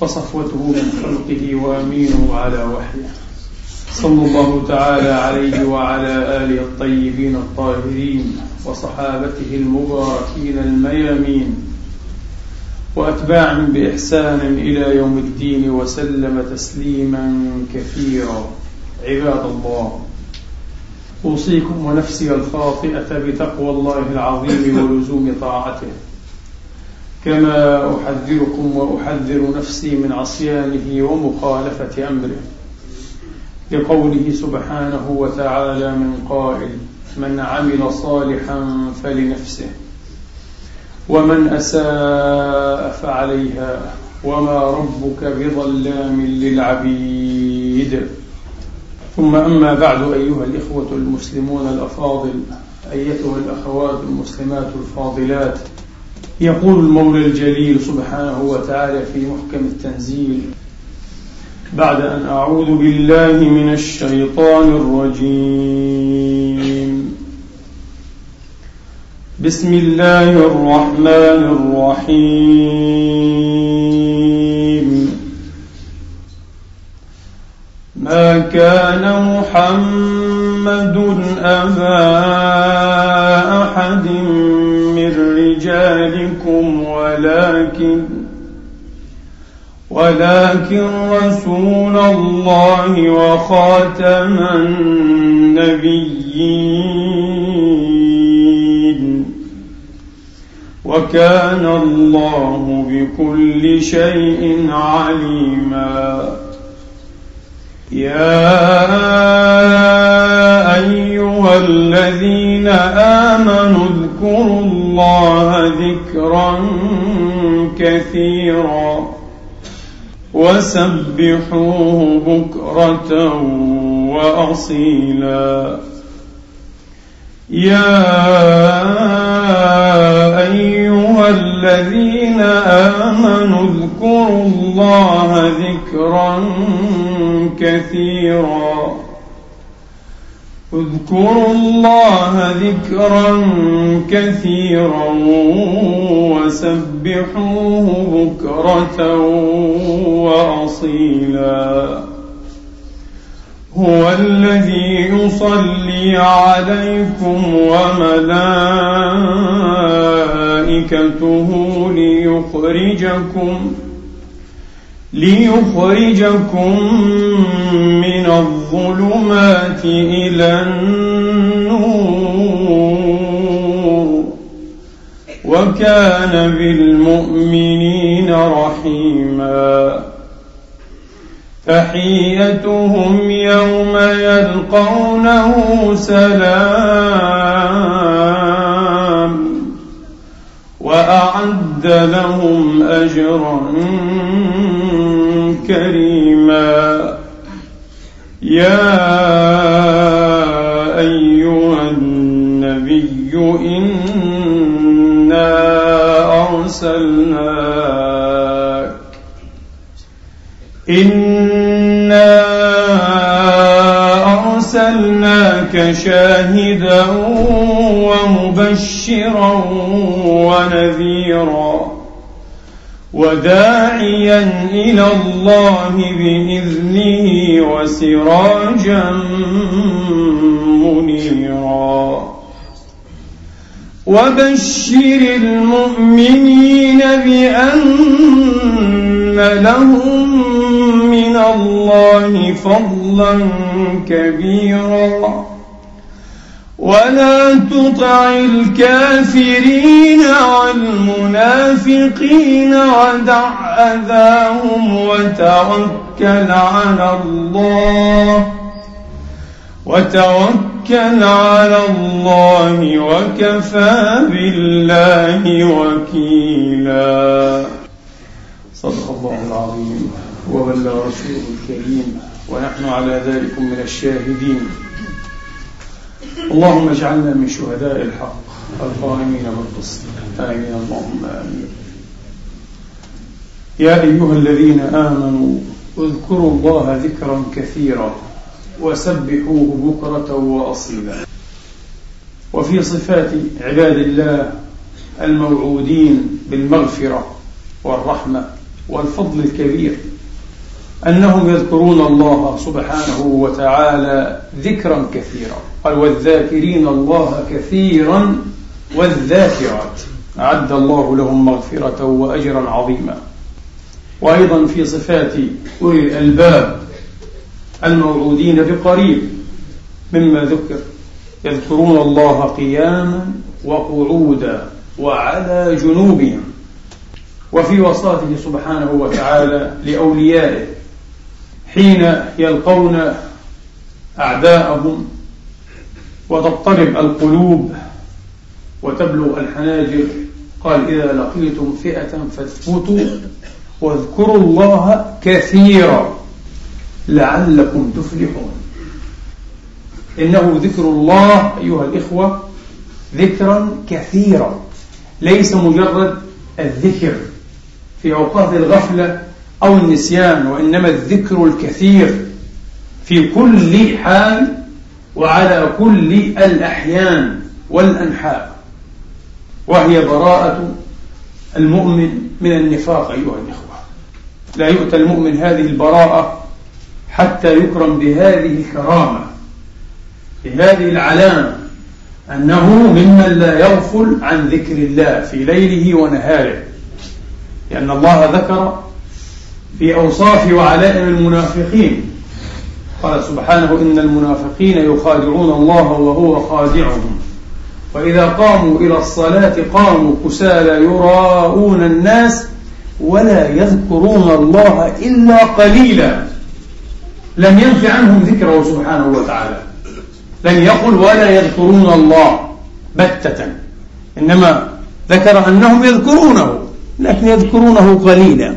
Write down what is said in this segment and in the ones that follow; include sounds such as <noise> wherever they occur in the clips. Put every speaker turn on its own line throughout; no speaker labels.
وصفوته من خلقه وأمينه على وحيه. صلى الله تعالى عليه وعلى آله الطيبين الطاهرين وصحابته المباركين الميامين. وأتباعهم بإحسان إلى يوم الدين وسلم تسليما كثيرا. عباد الله أوصيكم ونفسي الخاطئة بتقوى الله العظيم ولزوم طاعته. كما أحذركم وأحذر نفسي من عصيانه ومخالفة أمره لقوله سبحانه وتعالى من قائل من عمل صالحا فلنفسه ومن أساء فعليها وما ربك بظلام للعبيد ثم أما بعد أيها الإخوة المسلمون الأفاضل أيتها الأخوات المسلمات الفاضلات يقول المولى الجليل سبحانه وتعالى في محكم التنزيل بعد أن أعوذ بالله من الشيطان الرجيم. بسم الله الرحمن الرحيم. ما كان محمد أبا أحد من ولكن ولكن رسول الله وخاتم النبيين وكان الله بكل شيء عليما يا أيها الذين آمنوا اذكروا الله ذكرا كثيرا وسبحوه بكرة وأصيلا يا أيها الذين آمنوا اذكروا الله ذكرا كثيرا. اذكروا الله ذكرا كثيرا وسبحوه بكرة وأصيلا. هو الذي يصلي عليكم وملائكته ليخرجكم ليخرجكم من الظلمات إلى النور. وكان بالمؤمنين رحيما. تحيتهم يوم يلقونه سلام وأعد لهم أجرا كريما. يا أيها النبي إنا أرسلناك إنا أرسلناك شاهدا ومبشرا ونذيرا وداعيا إلى الله بإذنه وسراجا منيرا وبشر المؤمنين بأن لهم من الله فضلا كبيرا. ولا تطع الكافرين والمنافقين ودع أذاهم وتوكل على الله. وتوكل على الله وكفى بالله وكيلا. صدق الله العظيم. وبلغ رسوله الكريم ونحن على ذلك من الشاهدين. اللهم اجعلنا من شهداء الحق. القائمين بالقسط آمين. اللهم آمين. يا أيها الذين آمنوا اذكروا الله ذكرا كثيرا. وسبحوه بكرة وأصيلا. وفي صفات عباد الله الموعودين بالمغفرة والرحمة والفضل الكبير. أنهم يذكرون الله سبحانه وتعالى ذكرا كثيرا. قال والذاكرين الله كثيرا والذاكرات. أعد الله لهم مغفرة وأجرا عظيما. وأيضا في صفات أولي الألباب الموعودين بقريب مما ذكر. يذكرون الله قياما وقعودا وعلى جنوبهم وفي وصاته سبحانه وتعالى لأوليائه حين يلقون أعداءهم وتضطرب القلوب وتبلغ الحناجر. قال إذا لقيتم فئة فاثبتوا واذكروا الله كثيرا. لعلكم تفلحون. إنه ذكر الله أيها الإخوة ذكرا كثيرا. ليس مجرد الذكر في أوقات الغفلة أو النسيان وإنما الذكر الكثير في كل حال وعلى كل الأحيان والأنحاء. وهي براءة المؤمن من النفاق أيها الإخوة. لا يؤتى المؤمن هذه البراءة حتى يكرم بهذه الكرامة بهذه العلامة أنه ممن لا يغفل عن ذكر الله في ليله ونهاره. لأن الله ذكر في أوصاف وعلائم المنافقين. قال سبحانه إن المنافقين يخادعون الله وهو خادعهم. وإذا قاموا إلى الصلاة قاموا كسالى يراءون الناس ولا يذكرون الله إلا قليلا. لم ينف عنهم ذكره سبحانه وتعالى. لم يقل ولا يذكرون الله بتة. إنما ذكر أنهم يذكرونه لكن يذكرونه قليلا.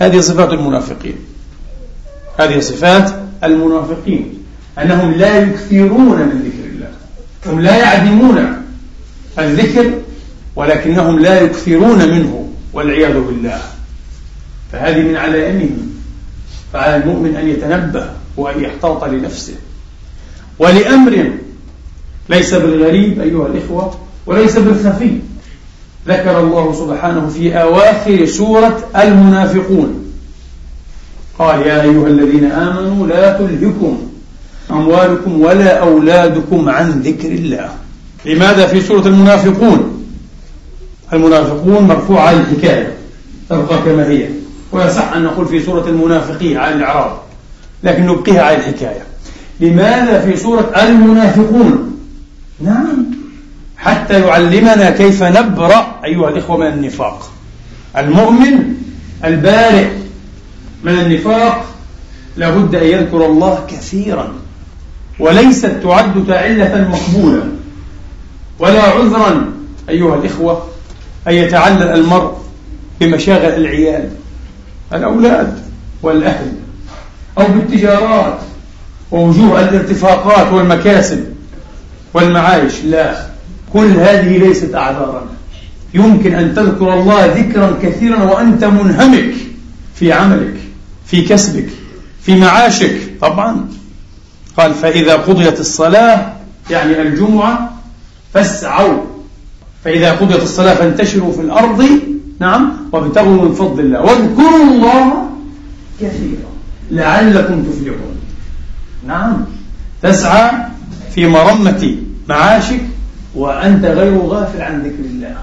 هذه صفات المنافقين. هذه صفات المنافقين. أنهم لا يكثرون من ذكر الله. هم لا يعدمون الذكر ولكنهم لا يكثرون منه والعياذ بالله. فهذه من علائمهم. فعلى المؤمن أن يتنبه وأن يحتاط لنفسه. ولأمر ليس بالغريب أيها الإخوة وليس بالخفي. ذكر الله سبحانه في أواخر سورة المنافقون. قال يا أيها الذين آمنوا لا تلهكم أموالكم ولا أولادكم عن ذكر الله. لماذا في سورة المنافقون؟ المنافقون مرفوع على الحكاية تبقى كما هي. ويصح أن نقول في سورة المنافقين على الإعراب لكن نبقيها على الحكاية. لماذا في سورة المنافقون؟ نعم حتى يعلمنا كيف نبرأ أيها الإخوة من النفاق. المؤمن البارئ من النفاق لابد أن يذكر الله كثيرا وليست تعد علة مقبولة. ولا عذرا أيها الإخوة أن يتعلل المرء بمشاغل العيال. الأولاد والأهل أو بالتجارات ووجوه الارتفاقات والمكاسب والمعايش. لا كل هذه ليست أعذارا يمكن أن تذكر الله ذكرا كثيرا وأنت منهمك في عملك في كسبك في معاشك. طبعا. قال فإذا قضيت الصلاة يعني الجمعة فاسعوا. فإذا قضيت الصلاة فانتشروا في الأرض نعم؟ وابتغوا من فضل الله. واذكروا الله كثيرا. لعلكم تفلحون. نعم. تسعى في مرمة معاشك وأنت غير غافل عن ذكر الله.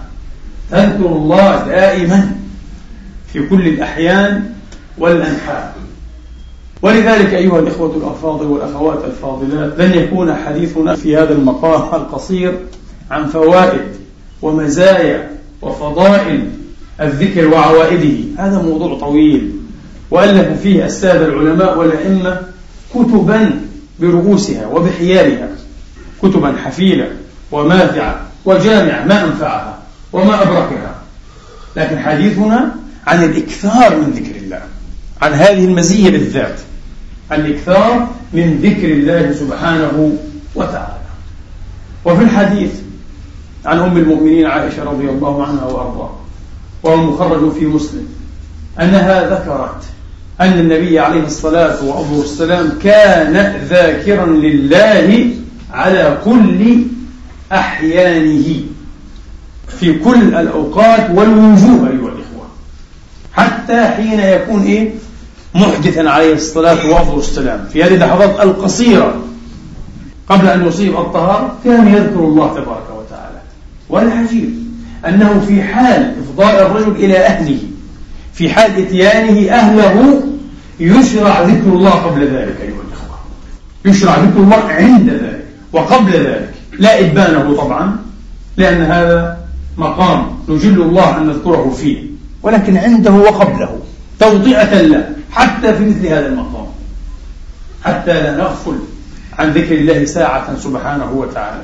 تذكر الله دائما في كل الأحيان والأنحاء. ولذلك أيها الإخوة الأفاضل والأخوات الفاضلات لن يكون حديثنا في هذا المقام القصير عن فوائد ومزايا وفضائل الذكر وعوائده. هذا موضوع طويل. وألف فيه السادة العلماء والأئمة كتبا برؤوسها وبحيالها. كتبا حفيلة وماتعة وجامعة ما أنفعها وما أبركها لكن حديثنا عن الإكثار من ذكر الله عن هذه المزية بالذات. الإكثار من ذكر الله سبحانه وتعالى. وفي الحديث عن أم المؤمنين عائشة رضي الله عنها وأرضاها وهو مخرج في مسلم. أنها ذكرت أن النبي عليه الصلاة والسلام كان ذاكرا لله على كل أحيانه في كل الأوقات والوجوه أيها الإخوة. حتى حين يكون إيه؟ محدثا عليه الصلاة والسلام. في هذه اللحظات القصيرة قبل أن يصيب الطهارة كان يذكر الله تبارك وتعالى. والعجيب أنه في حال إفضاء الرجل إلى أهله في حال إتيانه أهله يشرع ذكر الله قبل ذلك أيها الإخوة. يشرع ذكر الله عند ذلك وقبل ذلك. لا إبانه طبعا لأن هذا مقام نجل الله أن نذكره فيه ولكن عنده وقبله توطئة له حتى في مثل هذا المقام. حتى لا نغفل عن ذكر الله ساعة سبحانه وتعالى.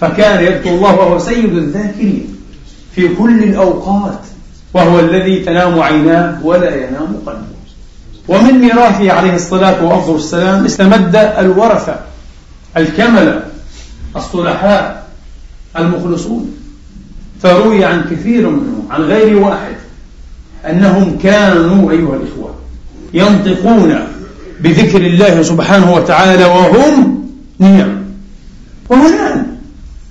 فكان يذكر الله وهو سيد الذاكرين. في كل الأوقات. وهو الذي تنام عيناه ولا ينام قلبه. ومن ميراثه عليه الصلاة والسلام استمد الورثة الكملة الصلحاء المخلصون. فروي عن كثير منهم عن غير واحد أنهم كانوا أيها الإخوة ينطقون بذكر الله سبحانه وتعالى وهم نيام وهو نائم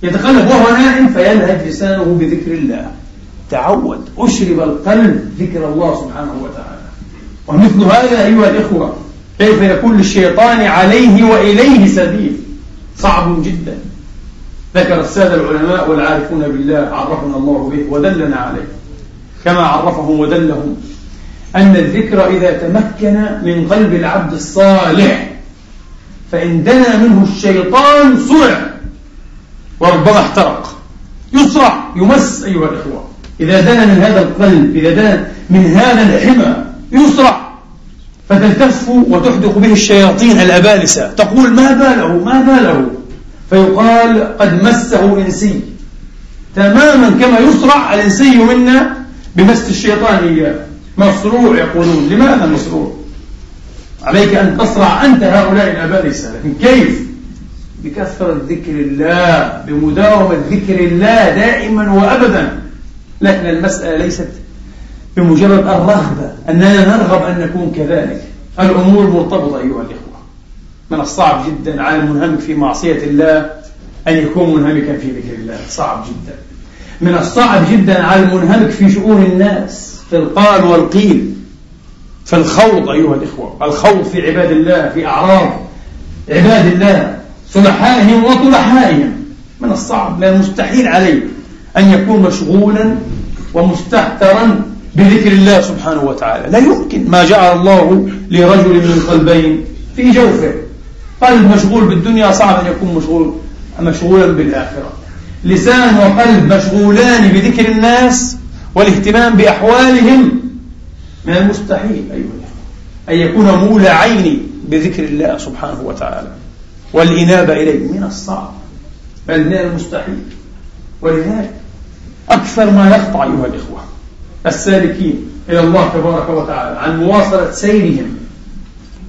يتقلب وهو نائم فيلهج لسانه بذكر الله. تعود. أشرب القلب ذكر الله سبحانه وتعالى. ومثل هذا أيها الإخوة كيف يكون للشيطان عليه وإليه سبيل؟ صعب جدا. ذكر السادة العلماء والعارفون بالله عرفنا الله به ودلنا عليه. كما عرفهم ودلهم أن الذكر إذا تمكن من قلب العبد الصالح فإن دنا منه الشيطان صرع وربما احترق. يصرع يمس أيها الإخوة. إذا دنا من هذا القلب إذا دنا من هذا الحمى يصرع. فتلتف وتحدق به الشياطين الأبالسة. تقول ما باله؟ ما باله؟ فيقال قد مسه إنسي. تماما كما يصرع الإنسي منا بمس الشيطان إياه. مصروع يقولون. لماذا مصروع عليك أن تصرع أنت هؤلاء الأبالسة. لكن كيف؟ بكثرة ذكر الله بمداومة ذكر الله دائما وأبدا. لكن المسألة ليست بمجرد الرغبة أننا نرغب أن نكون كذلك. الأمور مرتبطة أيها الإخوة. من الصعب جدا على المنهمك في معصية الله أن يكون منهمكا في ذكر الله. صعب جدا. من الصعب جدا على المنهمك في شؤون الناس في القال والقيل في الخوض أيها الإخوة. الخوض في عباد الله في أعراض عباد الله. صلحائهم وطلحائهم من الصعب؟ لا المستحيل عليه أن يكون مشغولا ومستهترا بذكر الله سبحانه وتعالى. لا يمكن. ما جعل الله لرجل من قلبين في جوفه. قلب مشغول بالدنيا صعب أن يكون مشغول مشغولا بالآخرة. لسان وقلب مشغولان بذكر الناس والاهتمام بأحوالهم. من المستحيل أيها أن يكون مولعين بذكر الله سبحانه وتعالى. والإنابة إليه من الصعب بل من المستحيل. ولذلك أكثر ما يقطع أيها الإخوة السالكين إلى الله تبارك وتعالى عن مواصلة سيرهم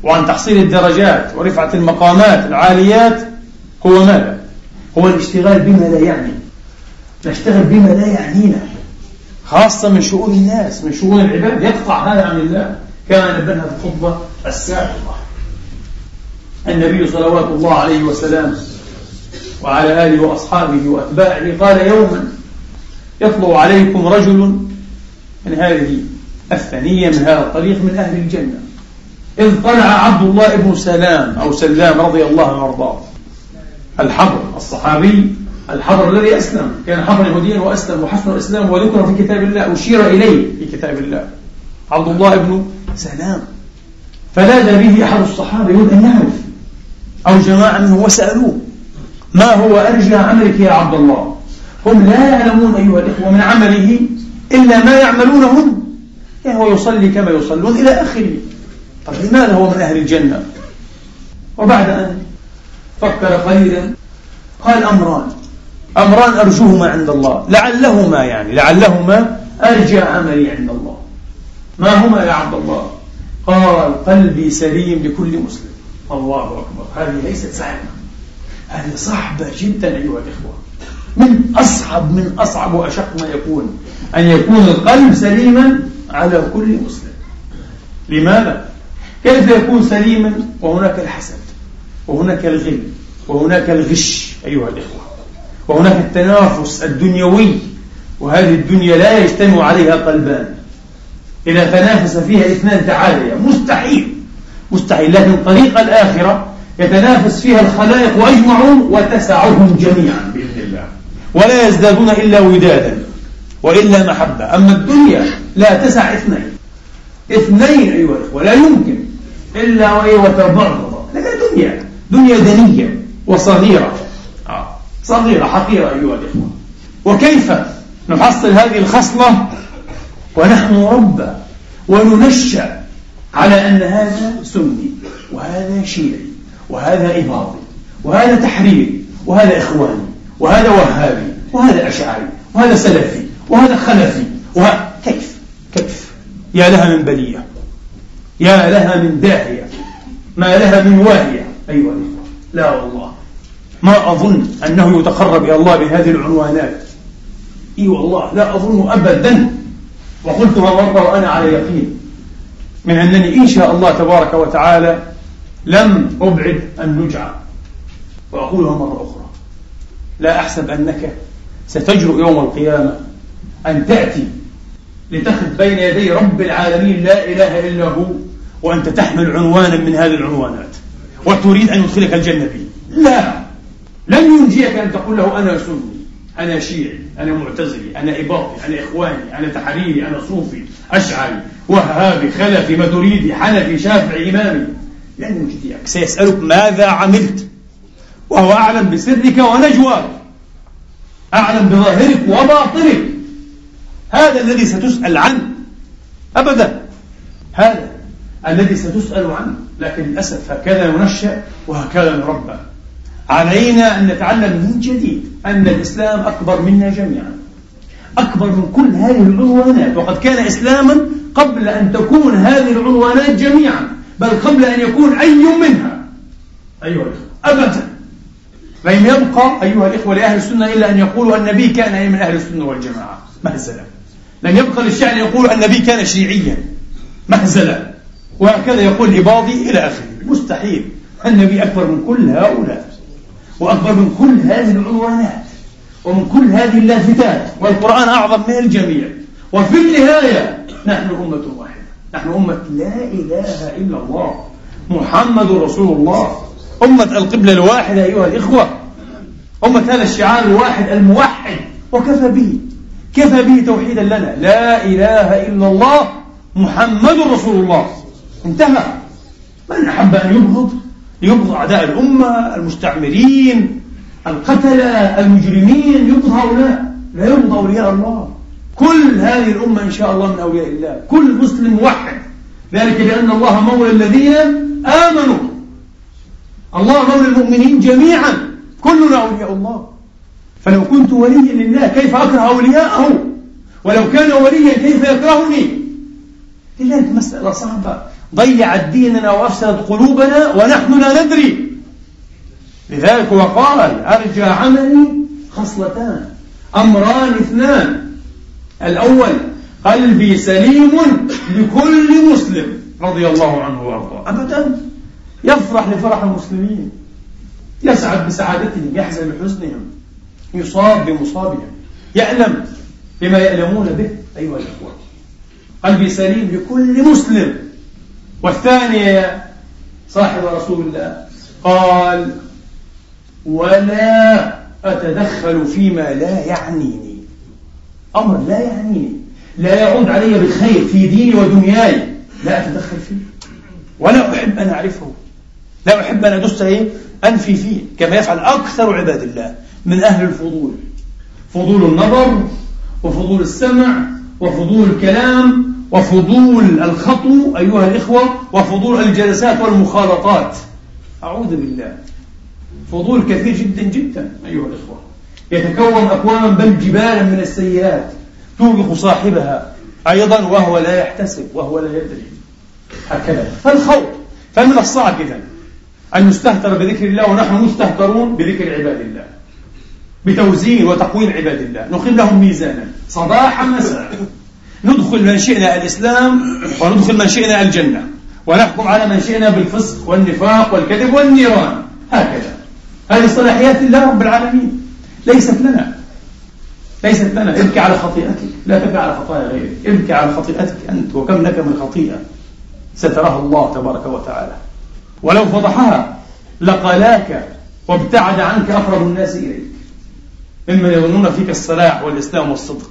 وعن تحصيل الدرجات ورفعة المقامات العاليات هو ماذا؟ هو الاشتغال بما لا يعني. نشتغل بما لا يعنينا خاصة من شؤون الناس من شؤون العباد. يقطع هذا عن الله. كما نبهنا في الخطبة السابقة النبي صلوات الله عليه وسلم وعلى آله وأصحابه وأتباعه. قال يوما يطلع عليكم رجل من هذه الثنية من هذا الطريق من أهل الجنة. إذ طلع عبد الله بن سلام أو سلام رضي الله عنه وأرضاه. الحبر الصحابي الحبر الذي أسلم. كان حبرا يهوديا وأسلم وحسن الإسلام وذكر في كتاب الله أشير إليه في كتاب الله. عبد الله بن سلام. فلاذ به أحد الصحابة يقول أن يعرف؟ أو جماعة منه وسألوه ما هو أرجى عملك يا عبد الله؟ هم لا يعلمون أيها الإخوة من عمله إلا ما يعملونه هم يعني هو يصلي كما يصلون إلى آخره. طيب لماذا هو من أهل الجنة؟ وبعد أن فكر قليلا قال أمران. أمران أرجوهما عند الله لعلهما يعني لعلهما أرجى عملي عند الله. ما هما يا عبد الله؟ قال قلبي سليم لكل مسلم. الله أكبر. هذه ليست سهلة هذه صعبة جدا أيها الإخوة. من أصعب من أصعب وأشق ما يكون أن يكون القلب سليما على كل مسلم. لماذا؟ كيف يكون سليما؟ وهناك الحسد وهناك الغل وهناك الغش أيها الإخوة. وهناك التنافس الدنيوي وهذه الدنيا لا يجتمع عليها قلبان. إذا تنافس فيها اثنان تعاليا. مستحيل. مستحيل لكن طريق الآخرة يتنافس فيها الخلائق ويجمعون وتسعهم جميعا بإذن الله. ولا يزدادون إلا ودادا وإلا محبة. أما الدنيا لا تسع اثنين. اثنين أيها الأخوة لا يمكن إلا وهي وتبغض لكن دنيا دنيا دنية وصغيرة. آه. صغيرة حقيرة أيها الإخوة. وكيف نحصل هذه الخصلة؟ ونحن نربى وننشأ على أن هذا سني وهذا شيعي وهذا إباضي وهذا تحريري وهذا إخواني وهذا وهابي وهذا أشعري وهذا سلفي وهذا خلفي وه... كيف؟ كيف؟ يا لها من بلية يا لها من داهية ما لها من واهية. أيها الإخوة لا والله. ما أظن أنه يتقرب إلى الله بهذه العنوانات. إي والله لا أظن أبدا. وقلتها مرة وأنا على يقين. من أنني إن شاء الله تبارك وتعالى لم أبعد النجعة وأقولها مرة أخرى. لا أحسب أنك ستجرؤ يوم القيامة أن تأتي لتخذ بين يدي رب العالمين لا إله إلا هو وأنت تحمل عنوانا من هذه العنوانات. وتريد أن يدخلك الجنة به لا. لن ينجيك أن تقول له أنا سني أنا شيعي أنا معتزلي أنا إباطي أنا إخواني أنا تحريري أنا صوفي أشعري. وهابي خلفي مدريدي حنفي شافعي إمامي. لن يجزيك سيسألك ماذا عملت؟ وهو أعلم بسرك ونجواك. أعلم بظاهرك وباطنك. هذا الذي ستسأل عنه. أبدا. هذا الذي ستسأل عنه. لكن للأسف هكذا ننشأ وهكذا نربى. علينا أن نتعلم من جديد أن الإسلام أكبر منا جميعا. أكبر من كل هذه العنوانات. وقد كان إسلاما قبل أن تكون هذه العنوانات جميعا بل قبل أن يكون أي منها. أيها الأخوة أبدا. لم يبقى أيها الإخوة لأهل السنة إلا أن يقولوا النبي كان من أهل السنة والجماعة. مهزلة لم يبقى للشعر يقول النبي كان شيعيا. مهزلة وهكذا يقول الإباضي إلى آخره. مستحيل. النبي أكبر من كل هؤلاء. وأكبر من كل هذه العنوانات. ومن كل هذه اللافتات والقرآن أعظم من الجميع. وفي النهاية نحن أمة واحدة. نحن أمة لا إله إلا الله. محمد رسول الله. أمة القبلة الواحدة أيها الإخوة. أمة هذا الشعار الواحد الموحد. وكفى به كفى به توحيدا لنا. لا إله إلا الله. محمد رسول الله. انتهى. من أحب أن يبغض؟ يبغض أعداء الأمة المستعمرين القتلة المجرمين يبغض هؤلاء لا يبغض أولياء الله. كل هذه الأمة إن شاء الله من أولياء الله. كل مسلم موحد ذلك لأن الله مولى الذين آمنوا. الله مولى المؤمنين جميعا. كلنا أولياء الله. فلو كنت وليا لله كيف أكره أولياءه؟ ولو كان وليا كيف يكرهني؟ لذلك مسألة صعبة. ضيعت ديننا وأفسدت قلوبنا ونحن لا ندري. لذلك هو قال أرجى عملي خصلتان أمران اثنان. الأول قلبي سليم لكل مسلم رضي الله عنه وأرضاه. أبدا. يفرح لفرح المسلمين. يسعد بسعادتهم يحزن بحزنهم يصاب بمصابهم. يألم بما يألمون به أيها الإخوة. قلبي سليم لكل مسلم. والثانية صاحب رسول الله قال ولا أتدخل فيما لا يعنيني. أمر لا يعنيني. لا يعود علي بالخير في ديني ودنياي. لا أتدخل فيه. ولا أحب أن أعرفه. لا أحب أن أدس أنفي فيه. كما يفعل أكثر عباد الله من أهل الفضول. فضول النظر وفضول السمع وفضول الكلام وفضول الخطو أيها الإخوة وفضول الجلسات والمخالطات. أعوذ بالله. فضول كثير جدا جدا أيها الإخوة. يتكون أكواما بل جبالا من السيئات توبق صاحبها أيضا وهو لا يحتسب وهو لا يدري. هكذا. فالخوف فمن الصعب إذا. أن نستهتر بذكر الله ونحن مستهترون بذكر عباد الله. بتوزين وتقويم عباد الله. نقيم لهم ميزانا. صباحا مساء. ندخل من شئنا الإسلام وندخل من شئنا الجنة. ونحكم على من شئنا بالفسق والنفاق والكذب والنيران. هكذا. هذه صلاحيات الله رب العالمين. ليست لنا. ليست لنا. ابكي على خطيئتك. لا تبكي على خطايا غيرك. ابكي على خطيئتك أنت وكم لك من خطيئة ستراها الله تبارك وتعالى. ولو فضحها لقلاك وابتعد عنك أقرب الناس إليك. ممن يظنون فيك الصلاح والإسلام والصدق.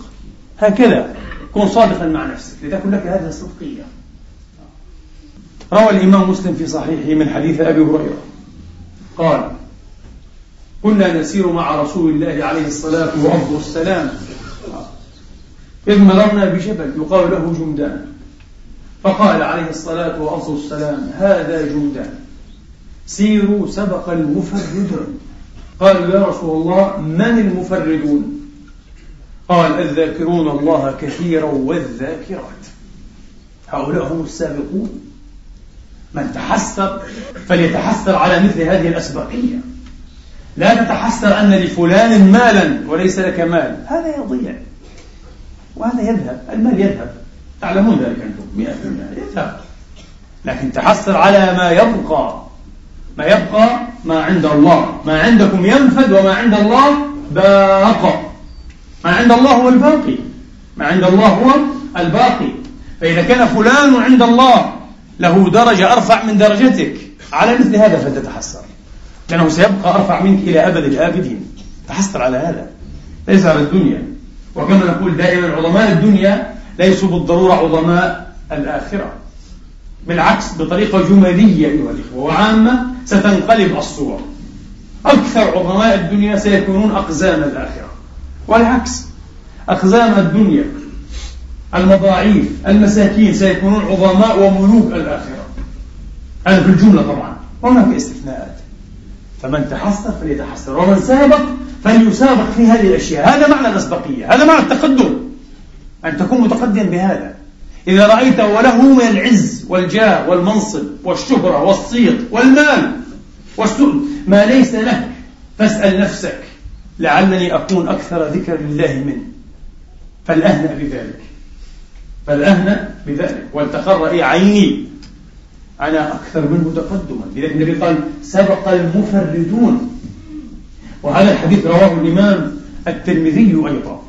هكذا. كن صادقا مع نفسك. لتكن لك هذه الصدقية. روى الإمام مسلم في صحيحه من حديث أبي هريرة. قال كنا نسير مع رسول الله عليه الصلاة والسلام. إذ مررنا بجبل يقال له جمدان فقال عليه الصلاة والسلام هذا جمدان سيروا سبق المفردون. قالوا يا رسول الله من المفردون؟ قال الذاكرون الله كثيرا والذاكرات. هؤلاء هم السابقون. من تحسر فليتحسر على مثل هذه الأسبقية. لا تتحسر أن لفلان مالا وليس لك مال. هذا يضيع. وهذا يذهب. المال يذهب. تعلمون ذلك أنتم. مئة يذهب. لكن تحسر على ما يبقى. ما يبقى ما عند الله. ما عندكم ينفد وما عند الله باق ما عند الله هو الباقي. ما عند الله هو الباقي. فإذا كان فلان عند الله له درجة أرفع من درجتك. على مثل هذا فتتحسر لأنه سيبقى أرفع منك إلى أبد الآبدين. تحسر على هذا. ليس على الدنيا. وكما نقول دائما عظماء الدنيا ليسوا بالضرورة عظماء الآخرة. بالعكس بطريقة جمالية أيها الإخوة وعامة ستنقلب الصورة أكثر عظماء الدنيا سيكونون أقزام الآخرة. والعكس أقزام الدنيا المضاعيف المساكين سيكونون عظماء وملوك الآخرة. هذا في الجملة طبعا. هناك استثناءات. فمن تحسر فليتحسر ومن سابق فليسابق في هذه الأشياء. هذا معنى الأسبقية هذا معنى التقدم. أن تكون متقدما بهذا. إذا رأيت وله من العز والجاه والمنصب والشهرة والصيت والمال والسؤل ما ليس لك فاسأل نفسك لعلني أكون أكثر ذكرا لله منه. فالأهنأ بذلك. فالأهنأ بذلك. ولتقر عيني. أنا أكثر منه تقدما لذلك النبي قال سبق المفردون. وهذا الحديث رواه الإمام الترمذي أيضا.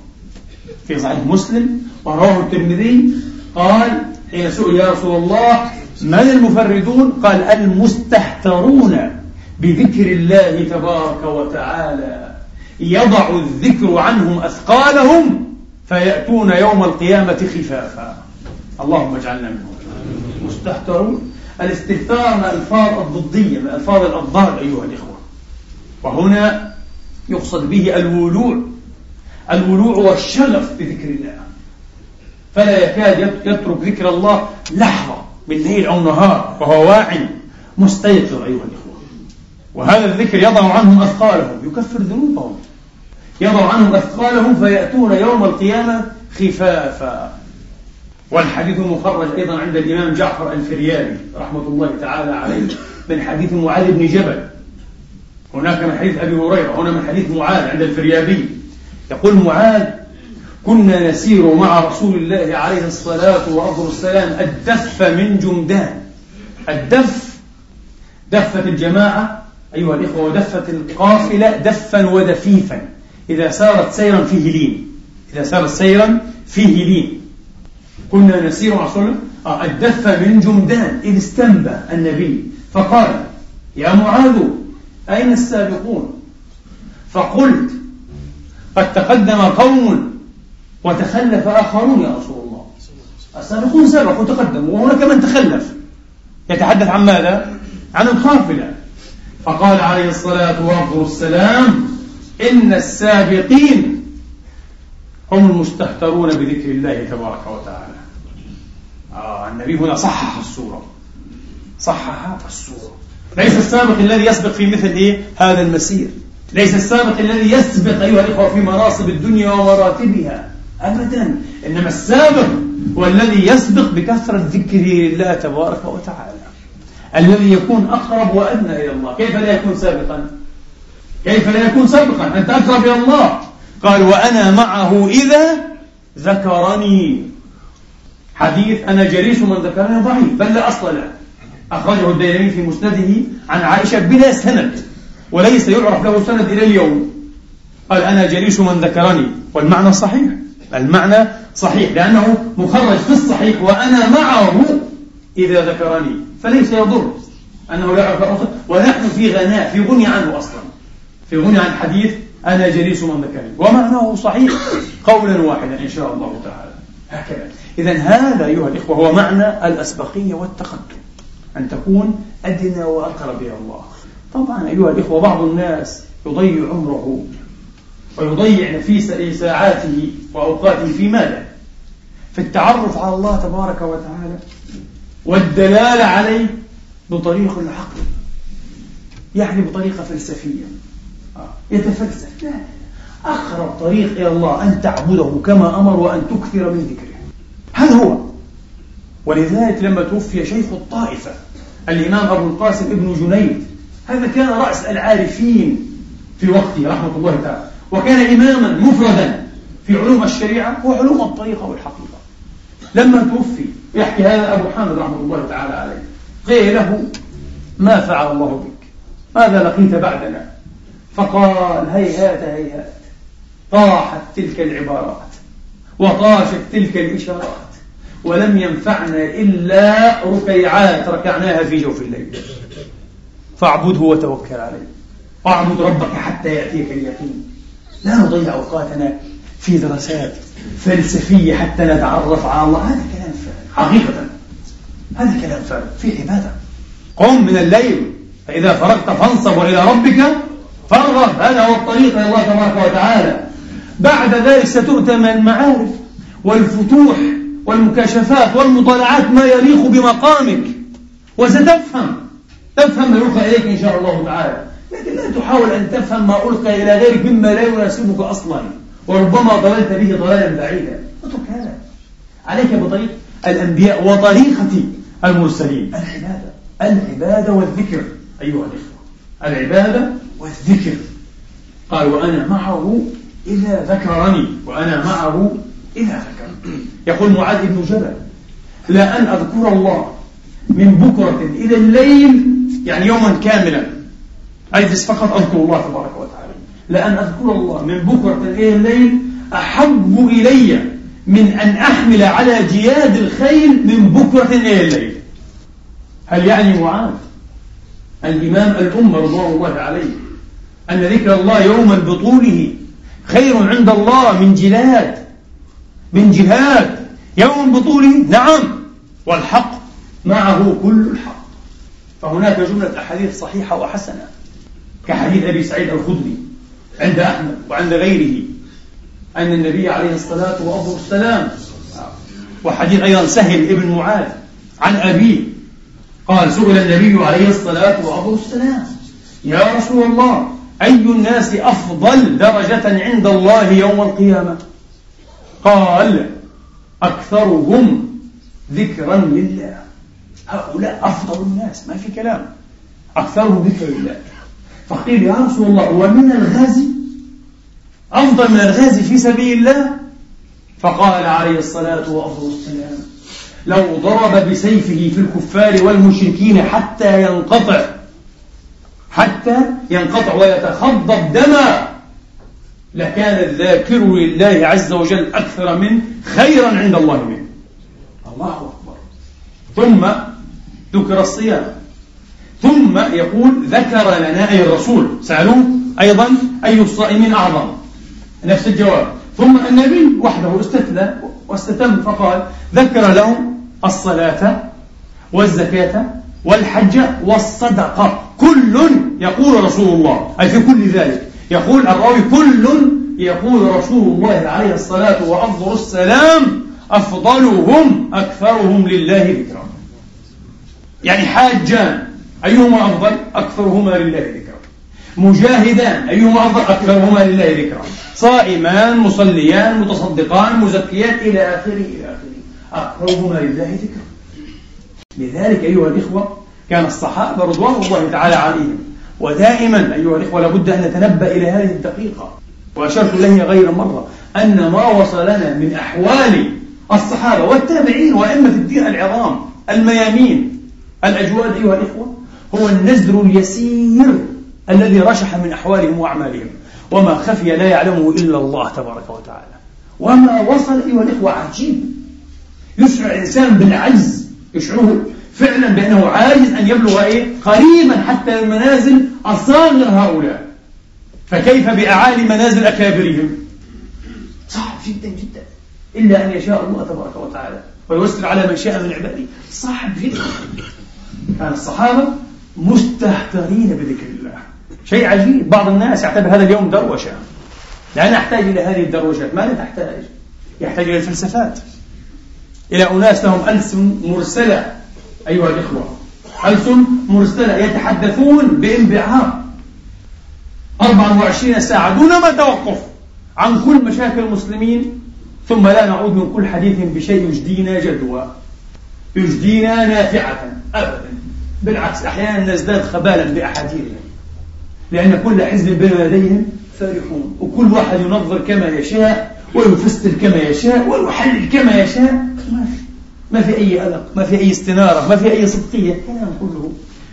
في صحيح مسلم ورواه الترمذي قال حين سئل يا رسول الله من المفردون؟ قال المستهترون بذكر الله تبارك وتعالى. يضع الذكر عنهم أثقالهم فيأتون يوم القيامة خفافا. اللهم اجعلنا منهم. مستهترون الاستهتار من الألفاظ الضدية من الألفاظ الأضداد أيها الإخوة. وهنا يقصد به الولوع. الولوع والشغف بذكر الله. فلا يكاد يترك ذكر الله لحظة من ليل أو نهار وهو واع. مستيقظ أيها الإخوة. وهذا الذكر يضع عنهم أثقالهم يكفر ذنوبهم. يضع عنهم أثقالهم فيأتون يوم القيامة خفافا. والحديث مخرج أيضا عند الإمام جعفر الفريابي رحمة الله تعالى عليه من حديث معاذ بن جبل. هناك من حديث أبي هريرة هنا من حديث معاذ عند الفريابي. يقول معاذ كنا نسير مع رسول الله عليه الصلاة والسلام الدف من جمدان الدف دفة الجماعة أيها الإخوة ودفة القافلة دفا ودفيفا. إذا سارت سيرا فيه لين. إذا سارت سيرا فيه لين. كنا نسير مع رسول الله آه، الدف من جمدان إذ استنبى النبي فقال يا معاذ أين السابقون؟ فقلت قد تقدم قوم وتخلف آخرون يا رسول الله. السابقون سبقوا وتقدموا وهناك من تخلف. يتحدث عن ماذا؟ عن القافلة. فقال عليه الصلاة والسلام إن السابقين هم المستهترون بذكر الله تبارك وتعالى. آه النبي هنا صحح الصورة. صحح الصورة. ليس السابق الذي يسبق في مثل إيه؟ هذا المسير. ليس السابق الذي يسبق أيها الإخوة في مناصب الدنيا ومراتبها. أبدا. إنما السابق هو الذي يسبق بكثرة ذكره لله تبارك وتعالى. الذي يكون أقرب وأدنى إلى الله. كيف لا يكون سابقا؟ كيف لا يكون سابقا؟ أنت أقرب إلى الله. قال وأنا معه إذا ذكرني. حديث أنا جليس من ذكرني ضعيف بل لا أصل له. أخرجه الديلمي في مسنده عن عائشة بلا سند وليس يعرف له سند إلى اليوم. قال أنا جليس من ذكرني. والمعنى صحيح. المعنى صحيح لأنه مخرج في الصحيح وأنا معه إذا ذكرني. فليس يضر أنه لا يعرف ونحن في غناء في غني عنه أصلا. في غني عن حديث أنا جليس من ذكرني. ومعناه صحيح قولا واحدا إن شاء الله تعالى. هكذا. إذا هذا أيها الإخوة هو معنى الأسبقية والتقدم أن تكون أدنى وأقرب إلى الله. طبعا أيها الإخوة بعض الناس يضيع عمره ويضيع نفيس ساعاته وأوقاته في ماذا؟ في التعرف على الله تبارك وتعالى والدلالة عليه بطريق العقل يعني بطريقة فلسفية. آه، يتفلسف. لا أقرب طريق إلى الله أن تعبده كما أمر وأن تكثر من ذكره. هذا هو. ولذلك لما توفي شيخ الطائفة الإمام أبو القاسم ابن جنيد هذا كان رأس العارفين في وقته رحمة الله تعالى وكان إماما مفردا في علوم الشريعة وعلوم الطريقة والحقيقة. لما توفي يحكي هذا أبو حامد رحمة الله تعالى عليه قيل له ما فعل الله بك؟ ماذا لقيت بعدنا؟ فقال هيهات هيهات طاحت تلك العبارات وطاشت تلك الإشارات. ولم ينفعنا إلا ركيعات ركعناها في جوف الليل. فاعبده وتوكل عليه. واعبد ربك حتى يأتيك اليقين. لا نضيع أوقاتنا في دراسات فلسفية حتى نتعرف على الله. هذا كلام فارغ حقيقة. هذا كلام فارغ في عبادة. قم من الليل فإذا فرغت فانصب وإلى ربك فارغب. هذا هو الطريق إلى الله تبارك وتعالى. بعد ذلك ستؤتى من المعارف والفتوح. والمكاشفات والمطالعات ما يليق بمقامك. وستفهم. تفهم ما يلقى إليك إن شاء الله تعالى. لكن لا تحاول أن تفهم ما ألقى إلى غيرك مما لا يناسبك أصلا. وربما ضللت به ضلالا بعيدا. اترك هذا. عليك بطريق الأنبياء وطريقة المرسلين. العبادة. العبادة والذكر. أيها الإخوة. العبادة والذكر. قال وأنا معه إذا ذكرني. وأنا معه إذا ذكرني. <clears throat> يقول معاذ بن جبل لا أن أذكر الله من بكرة إلى الليل يعني يوما كاملا. أجلس فقط أذكر الله تبارك وتعالى. لأن أذكر الله من بكرة إلى الليل أحب إلي من أن أحمل على جياد الخيل من بكرة إلى الليل. هل يعني معاذ؟ الإمام الأمة رضوان الله عليه أن ذكر الله يوما بطوله خير عند الله من جلاد. من جهاد يوم بطوله نعم والحق معه كل الحق. فهناك جملة أحاديث صحيحة وحسنة كحديث أبي سعيد الخدري عند أحمد وعند غيره أن النبي عليه الصلاة والسلام وحديث أيضا سهل ابن معاذ عن أبيه قال سئل النبي عليه الصلاة والسلام يا رسول الله أي الناس أفضل درجة عند الله يوم القيامة؟ قال أكثرهم ذكرا لله. هؤلاء أفضل الناس ما في كلام. أكثرهم ذكرا لله. فقيل يا رسول الله ومن الغازي؟ أفضل من الغازي في سبيل الله؟ فقال عليه الصلاة والسلام لو ضرب بسيفه في الكفار والمشركين حتى ينقطع حتى ينقطع ويتخضب دما لكان الذاكر لله عز وجل أكثر من خيرا عند الله منه. الله أكبر. ثم ذكر الصيام. ثم يقول ذكر لنا أي الرسول. سألوه أيضا أي الصائمين أعظم. نفس الجواب. ثم النبي وحده استثنى واستتم فقال ذكر لهم الصلاة والزكاة والحج والصدقة. كل يقول رسول الله. أي في كل ذلك. يقول الراوي كل يقول رسول الله عليه الصلاة وأفضل السلام أفضلهم أكثرهم لله ذكرا. يعني حاجان أيهما أفضل؟ أكثرهما لله ذكرا. مجاهدان أيهما أفضل؟ أكثرهما لله ذكرا. صائمان مصليان متصدقان مزكيان إلى آخره إلى آخره. أقربهما لله ذكرا. لذلك أيها الإخوة كان الصحابة رضوان الله تعالى عليهم ودائما أيها الإخوة لابد أن نتنبأ إلى هذه الدقيقة. وأشرت إليها غير مرة أن ما وصلنا من أحوال الصحابة والتابعين وأئمة الدين العظام الميامين الأجواد أيها الإخوة هو النزر اليسير الذي رشح من أحوالهم وأعمالهم. وما خفي لا يعلمه إلا الله تبارك وتعالى. وما وصل أيها الإخوة عجيب. يشعر الإنسان بالعجز يشعره فعلا بأنه عاجز أن يبلغ إيه؟ قريبا حتى من منازل أصاغر هؤلاء. فكيف بأعالي منازل أكابرهم؟ صعب جدا جدا. إلا أن يشاء الله تبارك وتعالى ويوسر على من شاء من عباده. صعب جدا. كان الصحابة مستهترين بذكر الله. شيء عجيب. بعض الناس يعتبر هذا اليوم دروشة. لا نحتاج إلى هذه الدروشات. ماذا تحتاج؟ يحتاج إلى الفلسفات. إلى أناس لهم ألسن مرسلة. أيها الإخوة ألسن مرسلة يتحدثون بانبعاث. 24 ساعة دون ما توقف عن كل مشاكل المسلمين ثم لا نعود من كل حديث بشيء يجدينا جدوى يجدينا نافعة أبدا. بالعكس أحيانا نزداد خبالا بأحاديثهم لأن كل حزب بين يديهم فرحون وكل واحد ينظر كما يشاء ويفسر كما يشاء ويحلل كما يشاء. ما في أي قلق ما في أي استنارة ما في أي صدقية. كلام كله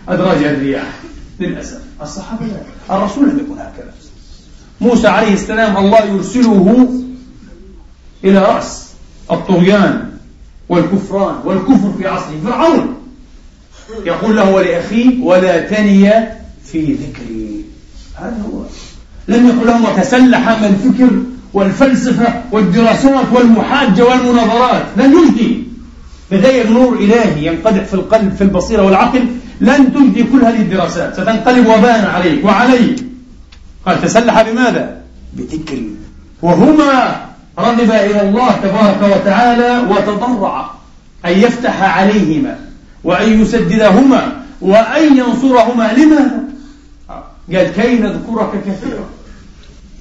أدراج الرياح للأسف. الصحابة لا. الرسول لم يكن هكذا. موسى عليه السلام الله يرسله إلى رأس الطغيان والكفران والكفر في عصره. فرعون يقول له ولأخيه ولا تني في ذكري. هذا هو. لم يقل لهم وتسلح من الفكر والفلسفة والدراسات والمحاجة والمناظرات. لن يجدي بغير نور إلهي ينقدح في القلب في البصيرة والعقل لن تجدي كل هذه الدراسات. ستنقلب وباء عليك وعلي. قال تسلح بماذا؟ بذكري وهما رغب إلى الله تبارك وتعالى وتضرع. أن يفتح عليهما وأن يسددهما وأن ينصرهما. لماذا؟ قال كي نذكرك كثيرا.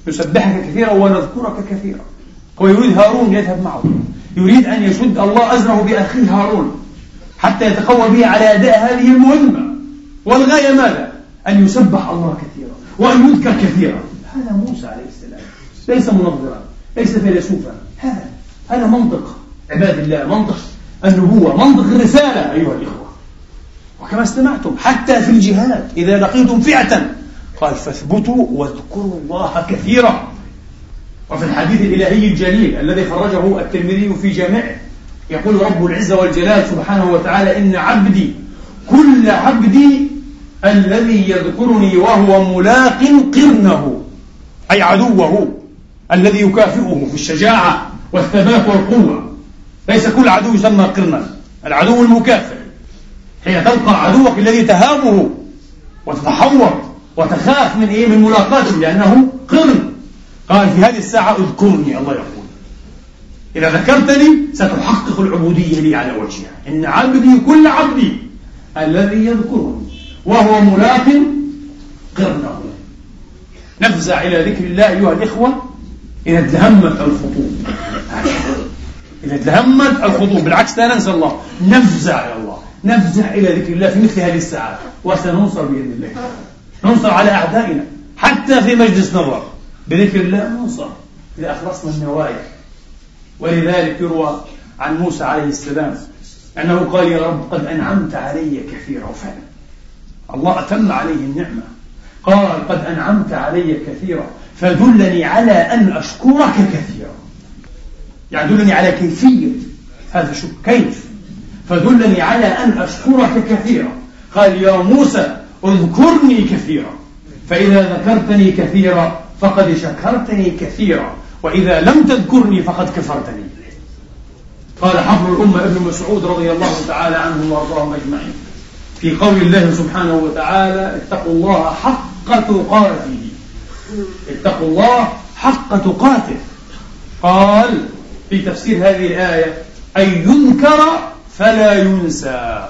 نسبحك كثيرا ونذكرك كثيرا. هو يريد هارون يذهب معه. يريد أن يشد الله أزره بأخيه هارون حتى يتقوى به على أداء هذه المهمة. والغاية ماذا؟ أن يسبح الله كثيرا وأن يذكر كثيرا. هذا موسى عليه السلام. ليس منظرا ليس فيلسوفا. هذا هذا منطق عباد الله منطق النبوة منطق الرسالة أيها الإخوة. وكما استمعتم حتى في الجهاد إذا لقيتم فئة قال فاثبتوا واذكروا الله كثيرا. وفي الحديث الإلهي الجليل الذي خرجه الترمذي في جامعه يقول رب العزة والجلال سبحانه وتعالى إن عبدي كل عبدي الذي يذكرني وهو ملاق قرنه أي عدوه الذي يكافئه في الشجاعة والثبات والقوة. ليس كل عدو يسمى قرنا العدو المكافئ. حين تلقى عدوك الذي تهابه وتتحور وتخاف من إيه؟ من ملاقاته لأنه قرن. قال في هذه الساعة اذكرني الله يقول. إذا ذكرتني ستحقق العبودية لي على وجهها. إن عبدي كل عبدي الذي يذكرني وهو ملاق قرنه. نفزع إلى ذكر الله أيها الإخوة إذا ادلهمت الخطوب. إذا ادلهمت الخطوب بالعكس لا ننسى الله. نفزع إلى الله. نفزع إلى ذكر الله في مثل هذه الساعات وسننصر بإذن الله. ننصر على أعدائنا حتى في مجلس نظر بذكر الله ننصر إذا أخلصنا النوايا. ولذلك يروى عن موسى عليه السلام أنه قال يا رب قد أنعمت علي كثيرا وفعلا. الله أتم عليه النعمة. قال قد أنعمت علي كثيرا فدلني على أن أشكرك كثيرا. يعني دلني على كيفية هذا الشكر. كيف؟ فدلني على أن أشكرك كثيرا. قال يا موسى اذكرني كثيرا فإذا ذكرتني كثيرا فقد شكرتني كثيرا وإذا لم تذكرني فقد كفرتني. قال حفر الأمة ابن مسعود رضي الله تعالى عنهم وأرضاهم أجمعين. في قول الله سبحانه وتعالى اتقوا الله حق تقاته. اتقوا الله حق تقاته. قال في تفسير هذه الآية أن يذكر فلا ينسى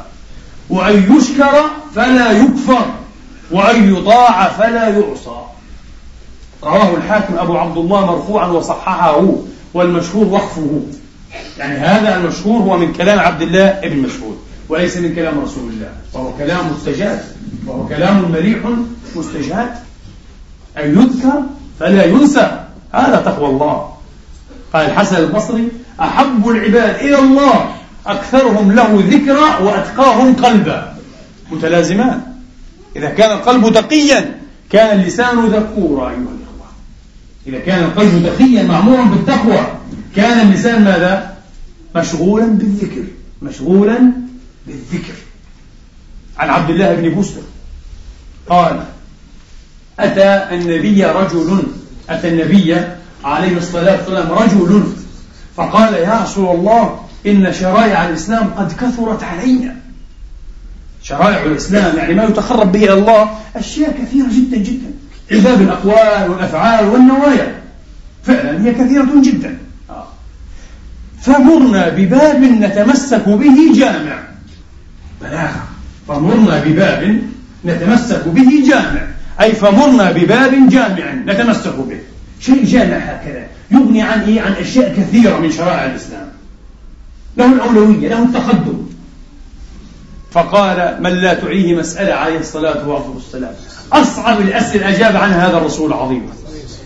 وأن يشكر فلا يكفر وأن يطاع فلا يعصى. رواه الحاكم أبو عبد الله مرفوعا وصححه والمشهور وقفه. يعني هذا المشهور هو من كلام عبد الله ابن مسعود وليس من كلام رسول الله. وهو كلام مستجاب وهو كلام مليح مستجاب. أن يذكر فلا ينسى. هذا تقوى الله. قال الحسن البصري أحب العباد إلى الله أكثرهم له ذكرى وأتقاهم قلبا. متلازمان. إذا كان القلب تقيا كان اللسان ذكورا أيها إذا كان القلب تقيا معمورا بالتقوى كان اللسان ماذا؟ مشغولا بالذكر مشغولا بالذكر. عن عبد الله بن بسر قال أتى النبي رجل أتى النبي عليه الصلاة والسلام رجل فقال يا رسول الله إن شرائع الإسلام قد كثرت علينا. شرائع الإسلام يعني ما يتقرب به إلى الله أشياء كثيرة جدا جدا. عباد الأقوال والأفعال والنوايا. فعلا هي كثيرة جدا. فمرنا بباب نتمسك به جامع. بلاغة. فمرنا بباب نتمسك به جامع. أي فمرنا بباب جامع نتمسك به. شيء جامع هكذا. يغني عن إيه؟ عن أشياء كثيرة من شرائع الإسلام. له الأولوية له التقدم. فقال من لا تعيه مسألة عليه الصلاة والسلام. أصعب الأسئلة أجاب عنها هذا الرسول العظيم.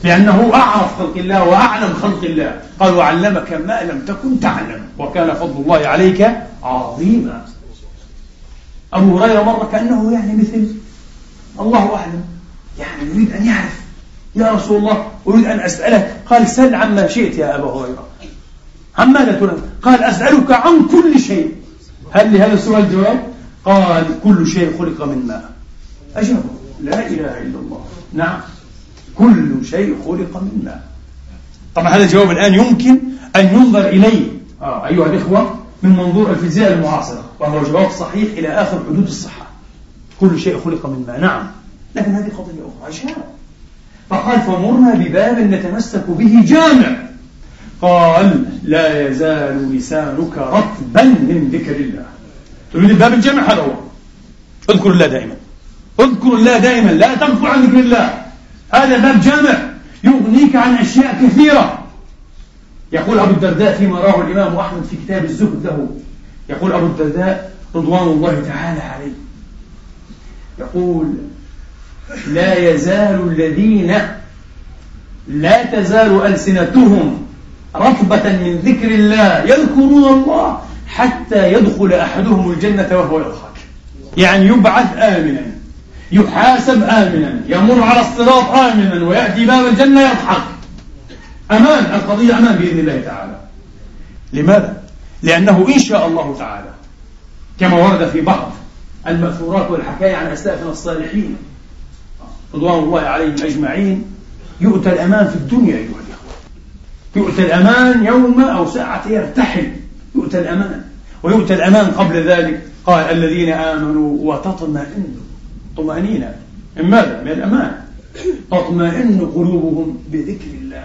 لأنه أعرف خلق الله وأعلم خلق الله. قال وعلمك ما لم تكن تعلم. وكان فضل الله عليك عظيما. أبو هريرة مرة كأنه يعني مثل الله أعلم. يعني يريد أن يعرف. يا رسول الله أريد أن أسألك. قال سل عما شئت يا أبا هريرة. عن ماذا تريد قال أسألك عن كل شيء. هل لهذا السؤال جواب؟ قال كل شيء خلق من ماء. أجابه. لا إله إلا الله. نعم. كل شيء خلق من ماء. طبعا هذا الجواب الآن يمكن أن ينظر إليه. آه. أيها الإخوة من منظور الفيزياء المعاصرة وهو جواب صحيح إلى آخر حدود الصحة. كل شيء خلق من ماء. نعم. لكن هذه قضية أخرى. عشان فقال فمرنا بباب نتمسك به جامع. قال لا يزال لسانك رطبا من ذكر الله. تريد الباب الجامع هذا هو؟ اذكر الله دائما. اذكر الله دائما لا تغفل عن ذكر الله. هذا باب جامع يغنيك عن أشياء كثيرة. يقول أبو الدرداء فيما رواه الإمام أحمد في كتاب الزهد له. يقول أبو الدرداء رضوان الله تعالى عليه. يقول لا يزال الذين لا تزال ألسنتهم رطبة من ذكر الله يذكرون الله حتى يدخل أحدهم الجنة وهو يضحك. يعني يبعث آمنا. يحاسب آمنا يمر على الصراط آمنا ويأتي باب الجنة يضحك. أمان القضية أمان بإذن الله تعالى. لماذا؟ لأنه إن شاء الله تعالى كما ورد في بعض المأثورات والحكاية عن أسلافنا الصالحين رضوان الله عليهم أجمعين يؤتى الأمان في الدنيا أيها الإخوة. يؤتى الأمان يوم أو ساعة يرتحل يؤتى الأمان. ويؤتى الأمان قبل ذلك قال الذين آمنوا وتطمئن. طمأنينة من ماذا؟ من الأمان. تطمئن قلوبهم بذكر الله.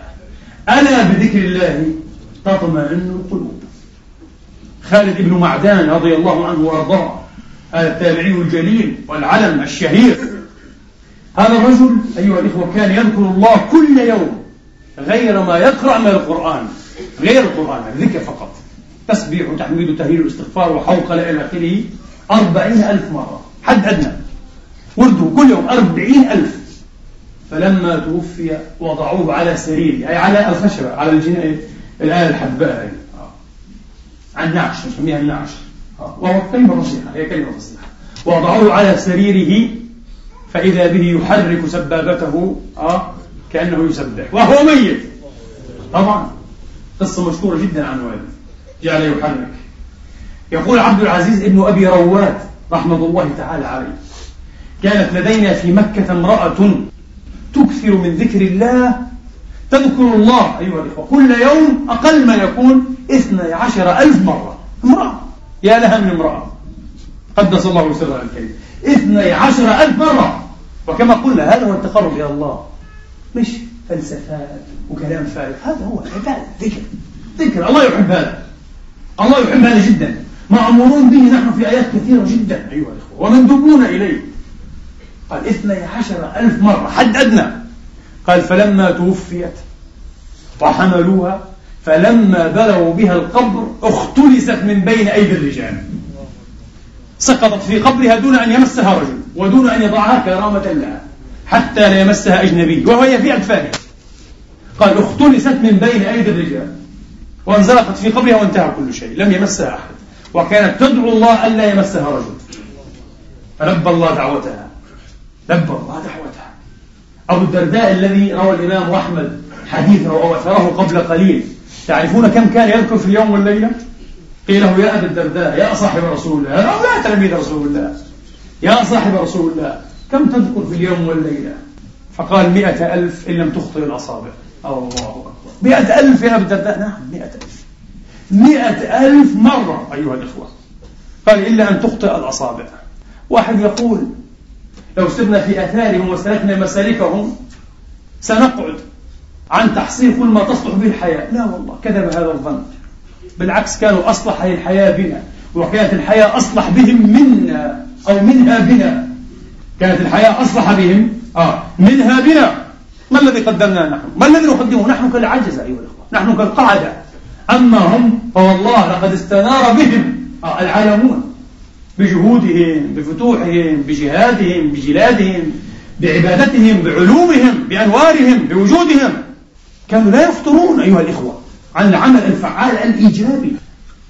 ألا بذكر الله تطمئن القلوب. خالد بن معدان رضي الله عنه وأرضاه هذا التابعي الجليل والعلم الشهير. هذا الرجل أيها الإخوة كان يذكر الله كل يوم غير ما يقرأ من القرآن غير القرآن الذكر فقط. تسبيح وتحميد وتهليل واستغفار وحوقلة إلى آخره أربعين ألف مرة. حد أدنى. ورده كل يوم أربعين ألف. فلما توفي وضعوه على سريره أي على الخشبة على الجناية الآية الحباء عن نعش نسميها النعش. وهو كلمة فصيحة هي كلمة فصيحة. وضعوه على سريره فإذا به يحرك سبابته آه كأنه يسبح. وهو ميت. طبعا. قصة مشهورة جدا عن والد جعل يحرك. يقول عبد العزيز ابن أبي رواد رحمة الله تعالى عليه. كانت لدينا في مكة امرأة تكثر من ذكر الله تذكر الله أيها الإخوة كل يوم أقل ما يكون اثنى عشر ألف مرة. امرأة يا لها من امرأة. قدس الله سرها الكريم. اثني عشر ألف مرة. وكما قلنا هذا هو التقرب إلى الله. مش فلسفات وكلام فارغ هذا هو عبادة ذكر. ذكر. الله يحب هذا. الله يحب هذا جدا. مأمورون به نحن في آيات كثيرة جدا أيها الأخوة. ومندوبون إليه. قال اثني عشر ألف مرة. حد أدنى. قال فلما توفيت وحملوها فلما بلغوا بها القبر اختلست من بين أيدي الرجال. سقطت في قبرها دون أن يمسها رجل ودون أن يضعها كرامة لها حتى لا يمسها أجنبي وهي في أكفانها قال اختلست من بين أيدي الرجال. وانزلقت في قبرها وانتهى كل شيء لم يمسها أحد. وكانت تدعو الله ألا يمسها رجل. فلبى الله دعوتها. لبى الله دعوتها أبو الدرداء الذي روى الإمام أحمد حديثه أو أثره قبل قليل. تعرفون كم كان يذكر في اليوم والليلة؟ قيل له يا أبا الدرداء يا صاحب رسول الله لا تلميذ رسول الله يا صاحب رسول الله كم تذكر في اليوم والليلة؟ فقال مئة ألف إن لم تخطئ الأصابع. الله أكبر. مئة ألف يا أبا الدرداء؟ نعم مئة ألف. مئة ألف مرة أيها الإخوة. قال إلا أن تخطئ الأصابع. واحد يقول لو سرنا في أثارهم وسلكنا مسالكهم سنقعد عن تحصيل كل ما تصلح به الحياة. لا والله كذب هذا الظن. بالعكس كانوا أصلح الحياة بنا وكانت الحياة أصلح بهم منا أو منها بنا. كانت الحياة أصلح بهم آه منها بنا. ما الذي قدمناه نحن؟ ما الذي نقدمه؟ نحن كالعجز أيها الأخوة. نحن كالقعدة. أما هم فوالله لقد استنار بهم آه العالمون. بجهودهم بفتوحهم بجهادهم بجلادهم بعبادتهم بعلومهم بأنوارهم بوجودهم. كانوا لا يفترون أيها الإخوة عن العمل الفعال الإيجابي.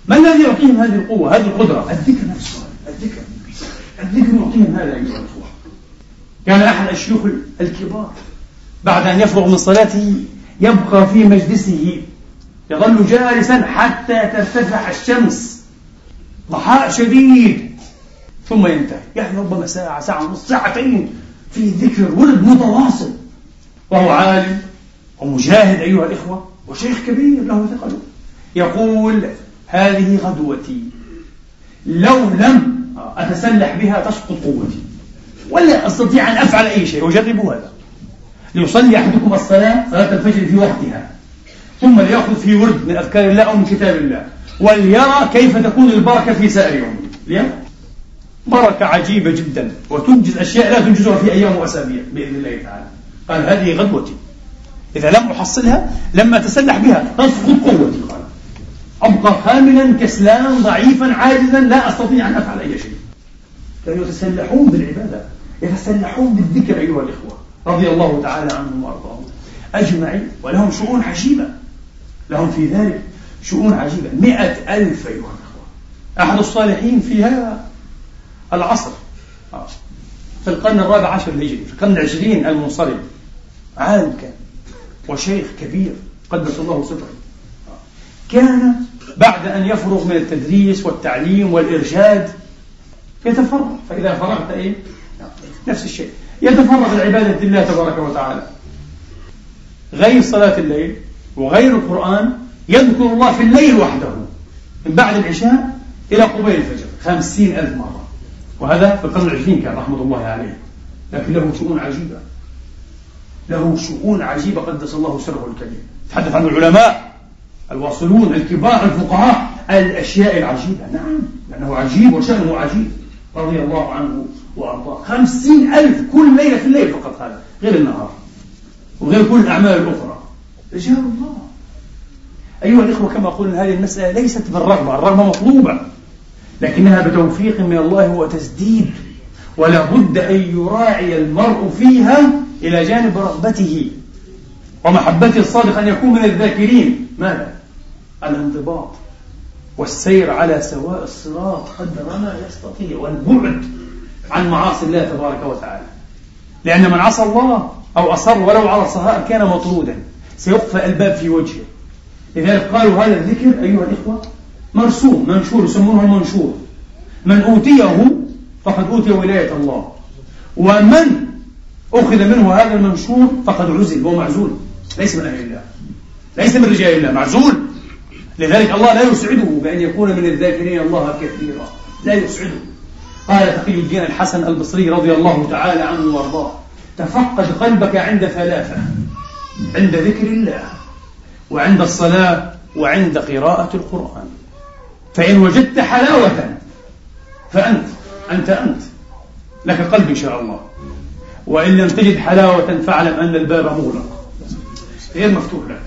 ما الذي يعطيهم هذه القوة هذه القدرة؟ الذكر نفسه الذكر الذكر يعطيهم هذا أيها الإخوة. كان أحد الشيوخ الكبار بعد أن يفرغ من صلاته يبقى في مجلسه يظل جالسا حتى ترتفع الشمس. ضحاء شديد. ثم ينتهي. يعني ربما ساعة ساعة ونص ساعتين في ذكر ورد متواصل. وهو عالم ومجاهد أيها الإخوة وشيخ كبير له ثقله يقول هذه غدوتي. لو لم أتسلح بها تسقط قوتي ولا أستطيع أن أفعل أي شيء. وجربوا هذا. ليصلي أحدكم الصلاة صلاة الفجر في وقتها. ثم ليأخذ في ورد من أذكار الله أو من كتاب الله. وليرى كيف تكون البركة في سائر يومه بركة عجيبة جدا. وتنجز أشياء لا تنجزها في أيام وأسابيع بإذن الله تعالى. قال هذه غدوتي. إذا لم أحصلها لم أتسلح بها. تسقط قوتي. قال أبقى خاملا كسلان ضعيفا عاجزا لا أستطيع أن أفعل أي شيء. كانوا يتسلحون بالعبادة. يتسلحون بالذكر أيها الإخوة رضي الله تعالى عنهم وأرضاهم. أجمعين. ولهم شؤون عجيبة. لهم في ذلك شؤون عجيبة. مئة ألف أيها الأخوة. أحد الصالحين في هذا العصر. في القرن الرابع عشر الهجري في القرن العشرين المنصرم. عالم كان وشيخ كبير قدس الله سره كان بعد أن يفرغ من التدريس والتعليم والإرشاد يتفرغ. فإذا فرغت إيه؟ نفس الشيء. يتفرغ لعبادة الله تبارك وتعالى. غير صلاة الليل وغير القرآن يذكر الله في الليل وحده. من بعد العشاء إلى قبيل الفجر خمسين ألف مرة. وهذا في القرن العشرين كان رحمة الله عليه. لكن له شؤون عجيبة. له شؤون عجيبة. قدس الله سره الكريم تحدث عن العلماء. الواصلون الكبار الفقهاء. الأشياء العجيبة. نعم. لأنه عجيب وشأنه عجيب. رضي الله عنه وأرضاه. خمسين ألف كل ليلة في الليل فقط هذا. غير النهار. وغير كل الأعمال الأخرى. رجال الله. أيها الإخوة كما قلنا هذه المسألة ليست بالرغبة. الرغبة مطلوبة. لكنها بتوفيق من الله وتسديد ولا بد أن يراعي المرء فيها إلى جانب رغبته ومحبته الصادقة أن يكون من الذاكرين. ماذا؟ الانضباط والسير على سواء الصراط قدر ما يستطيع والبعد عن معاصي الله تبارك وتعالى. لأن من عصى الله أو أصر ولو على الصهائر كان مطرودا سيقفى الباب في وجهه. لذلك قالوا هذا الذكر أيها الإخوة مرسوم منشور يسمونه المنشور من أوتيه فقد أوتي ولاية الله. ومن أخذ منه هذا المنشور فقد عزل ومعزول ليس من أهل الله. ليس من رجال الله معزول. لذلك الله لا يسعده بأن يكون من الذاكرين الله كثيرا. لا يسعده. قال تقي الدين الحسن البصري رضي الله تعالى عنه وأرضاه تفقد قلبك عند ثلاثة عند ذكر الله وعند الصلاة وعند قراءة القرآن. فإن وجدت حلاوة فأنت أنت أنت. لك قلب إن شاء الله. وإن لم تجد حلاوة فاعلم أن الباب مغلق. غير مفتوح لك.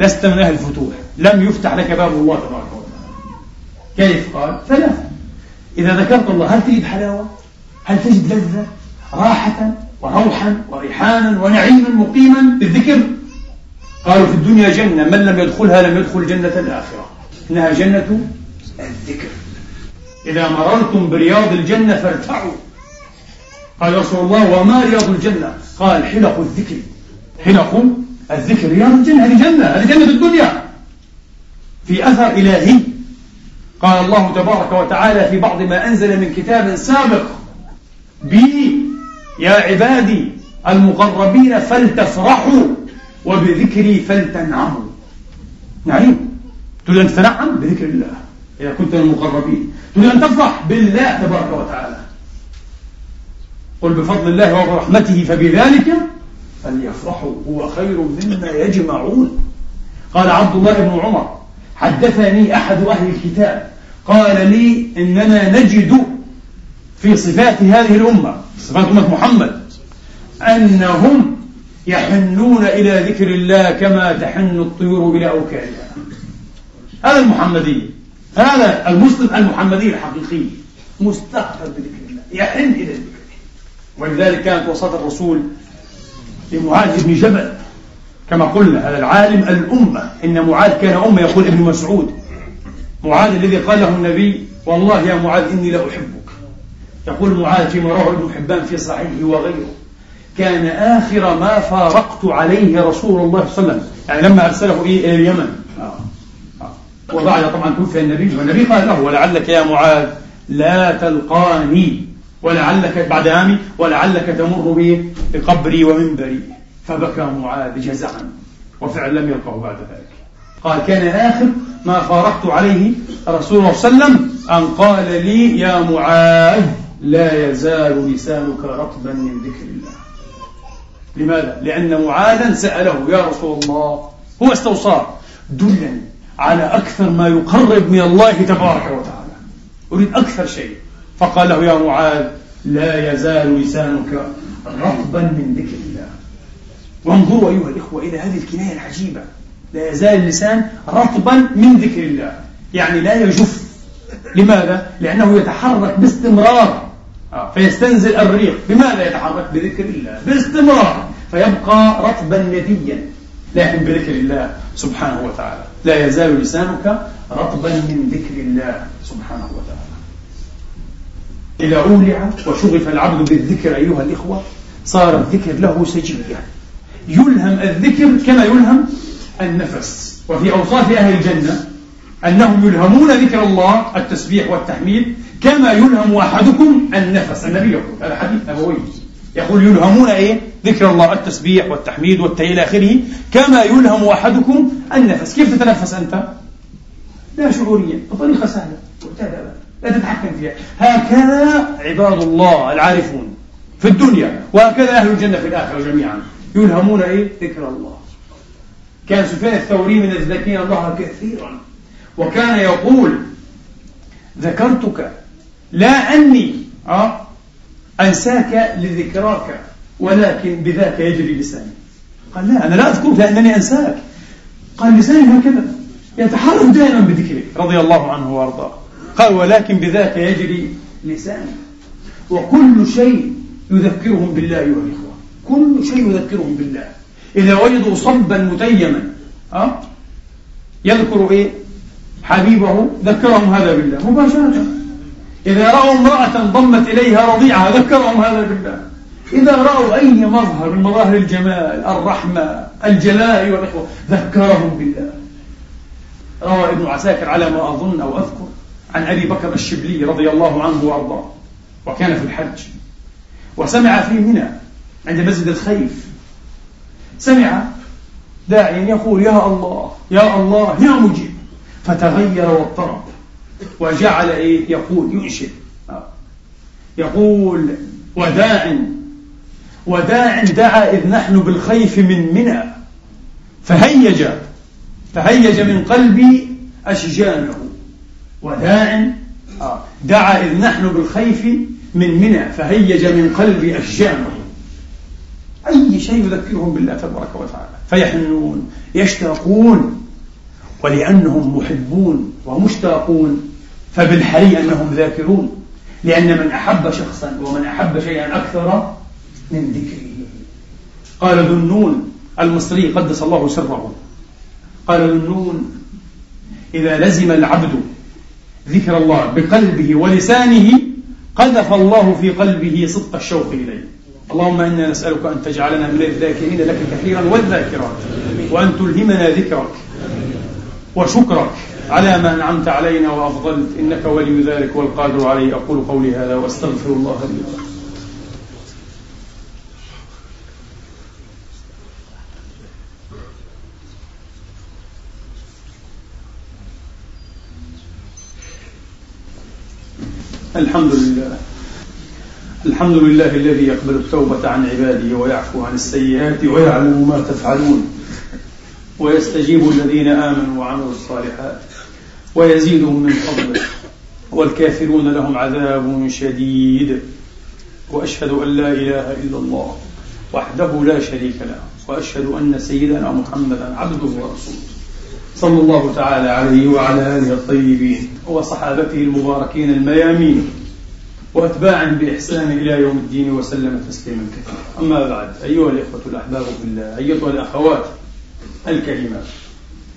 لست من أهل الفتوح. لم يفتح لك باب الله تبارك وتعالى. كيف قال؟ ثلاثة إذا ذكرت الله هل تجد حلاوة؟ هل تجد لذة؟ راحة وروحا وريحانا ونعيما مقيما بالذكر؟ قالوا في الدنيا جنة من لم يدخلها لم يدخل جنة الآخرة. إنها جنة الذكر. إذا مررتم برياض الجنة فارتعوا. قال رسول الله وما رياض الجنة؟ قال حلق الذكر. حلق الذكر. رياض الجنة هذه جنة هذه جنة الدنيا. في أثر إلهي. قال الله تبارك وتعالى في بعض ما أنزل من كتاب سابق بي يا عبادي المقربين فلتفرحوا وبذكري فلتنعموا. نعيم. تريد أن تتنعم بذكر الله. إذا كنت من المقربين. تريد أن تفرح بالله تبارك وتعالى. قل بفضل الله وبرحمته فبذلك فليفرحوا. هو خير مما يجمعون. قال عبد الله بن عمر حدثني أحد أهل الكتاب قال لي إننا نجد في صفات هذه الأمة صفات أمة محمد أنهم يحنون إلى ذكر الله كما تحن الطيور إلى أوكارها هذا المحمدي. هذا المسلم المحمدي الحقيقي مستقبل بذكر الله يحن إلى الذكر ولذلك كانت وصاة الرسول لمعاذ بن جبل كما قلنا هذا العالم الأمة. إن معاذ كان أمة يقول ابن مسعود. معاذ الذي قال له النبي والله يا معاذ إني لا أحبك. يقول معاذ فيما رواه ابن حبان في صحيحه وغيره كان آخر ما فارقت عليه رسول الله صلى الله عليه وسلم. يعني لما أرسله إلى اليمن. وبعد طبعا توفي النبي والنبي قال له ولعلك يا معاذ لا تلقاني ولعلك بعد عامي ولعلك تمر بي بقبري ومنبري. فبكى معاذ جزعا وفعلا لم يلقه بعد ذلك. قال كان آخر ما فارقت عليه رسول الله صلى الله عليه وسلم أن قال لي يا معاذ لا يزال لسانك رطبا من ذكر الله. لماذا؟ لأن معاذا سأله يا رسول الله هو استوصاه دلني على أكثر ما يقرب من الله تبارك وتعالى. أريد أكثر شيء. فقال له يا معاذ لا يزال لسانك رطبا من ذكر الله. وانظروا أيها الإخوة إلى هذه الكناية العجيبة. لا يزال اللسان رطبا من ذكر الله. يعني لا يجف. لماذا؟ لأنه يتحرك باستمرار. آه، فيستنزل الريق. بماذا يتحرك؟ بذكر الله. باستمرار. فيبقى رطبا نديا لكن بذكر الله سبحانه وتعالى. لا يزال لسانك رطبا من ذكر الله سبحانه وتعالى. إذا أولع وشغف العبد بالذكر أيها الإخوة صار الذكر له سجية. يلهم الذكر كما يلهم النفس. وفي أوصاف أهل الجنة أنهم يلهمون ذكر الله التسبيح والتحميد كما يلهم أحدكم النفس النبي يقول هذا حديث نبوي. يقول يلهمون إيه؟ ذكر الله التسبيح والتحميد والتهيئ إلى آخره. كما يلهم أحدكم النفس. كيف تتنفس أنت؟ لا شعوريا بطريقة سهلة لا تتحكم فيها. هكذا عباد الله العارفون في الدنيا وهكذا أهل الجنة في الآخرة جميعا. يلهمون إيه؟ ذكر الله. كان سفيان الثوري من الذاكرين الله كثيرا. وكان يقول ذكرتك لا أني أه أنساك لذكراك ولكن بذاك يجري لساني قال لا أنا لا أذكرك لأنني أنساك. قال لساني هكذا يتحرك دائما بذكرك. رضي الله عنه وأرضاه. قال ولكن بذاك يجري لساني وكل شيء يذكرهم بالله أيها الإخوة كل شيء يذكرهم بالله. إذا وجدوا صبا متيما أه؟ يذكر إيه؟ حبيبه ذكرهم هذا بالله مباشرة. إذا رأوا امرأة ضمت إليها رضيعها ذكرهم هذا بالله. إذا رأوا أي مظهر من مظاهر الجمال الرحمة الجلال والإخوة ذكرهم بالله. روى ابن عساكر على ما أظن أو أذكر عن أبي بكر الشبلي رضي الله عنه وأرضاه وكان في الحج. وسمع في منى عند مسجد الخيف. سمع داعيا يقول يا الله يا الله يا مجيب. فتغير واضطرب. وجعل إيه؟ يقول ينشد يقول وداع. وداع دعا إذ نحن بالخيف من منى. فهيج فهيج من قلبي أشجانه. وداع دعا إذ نحن بالخيف من منى. فهيج من قلبي أشجانه. أي شيء يذكرهم بالله تبارك وتعالى. فيحنون يشتاقون ولأنهم محبون ومشتاقون. فبالحري أنهم ذاكرون لأن من أحب شخصا ومن أحب شيئا أكثر من ذكره. قال ذو النون المصري قدس الله سره. قال ذو النون إذا لزم العبد ذكر الله بقلبه ولسانه قذف الله في قلبه صدق الشوق إليه. اللهم إنا نسألك أن تجعلنا من الذاكرين لك كثيرا والذاكرات وأن تلهمنا ذكرك وشكرك. على ما أنعمت علينا وأفضلت إنك ولي ذلك والقادر عليه. أقول قولي هذا وأستغفر الله لي الحمد لله. الحمد لله الذي يقبل التوبة عن عباده ويعفو عن السيئات ويعلم ما تفعلون. ويستجيب الذين آمنوا وعملوا الصالحات. ويزيدهم من فضله. والكافرون لهم عذاب شديد. وأشهد أن لا إله إلا الله وحده لا شريك له. وأشهد أن سيدنا محمدا عبده ورسوله. صلى الله تعالى عليه وعلى آله الطيبين وصحابته المباركين الميامين. وأتباعا بإحسان إلى يوم الدين وسلم تسليما كثيرا. أما بعد أيها الإخوة الأحباب في الله أيتها الأخوات الكريمات.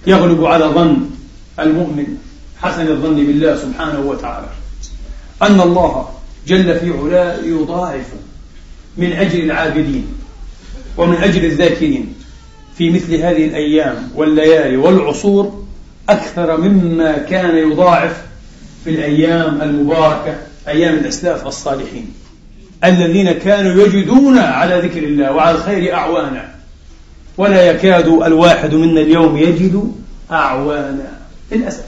يغلب على ظن المؤمن حسن الظن بالله سبحانه وتعالى أن الله جل في علاه يضاعف من أجل العابدين ومن أجل الذاكرين في مثل هذه الأيام والليالي والعصور أكثر مما كان يضاعف في الأيام المباركة أيام الأسلاف الصالحين الذين كانوا يجدون على ذكر الله وعلى الخير أعوانا. ولا يكاد الواحد منا اليوم يجد أعوانا. للأسف.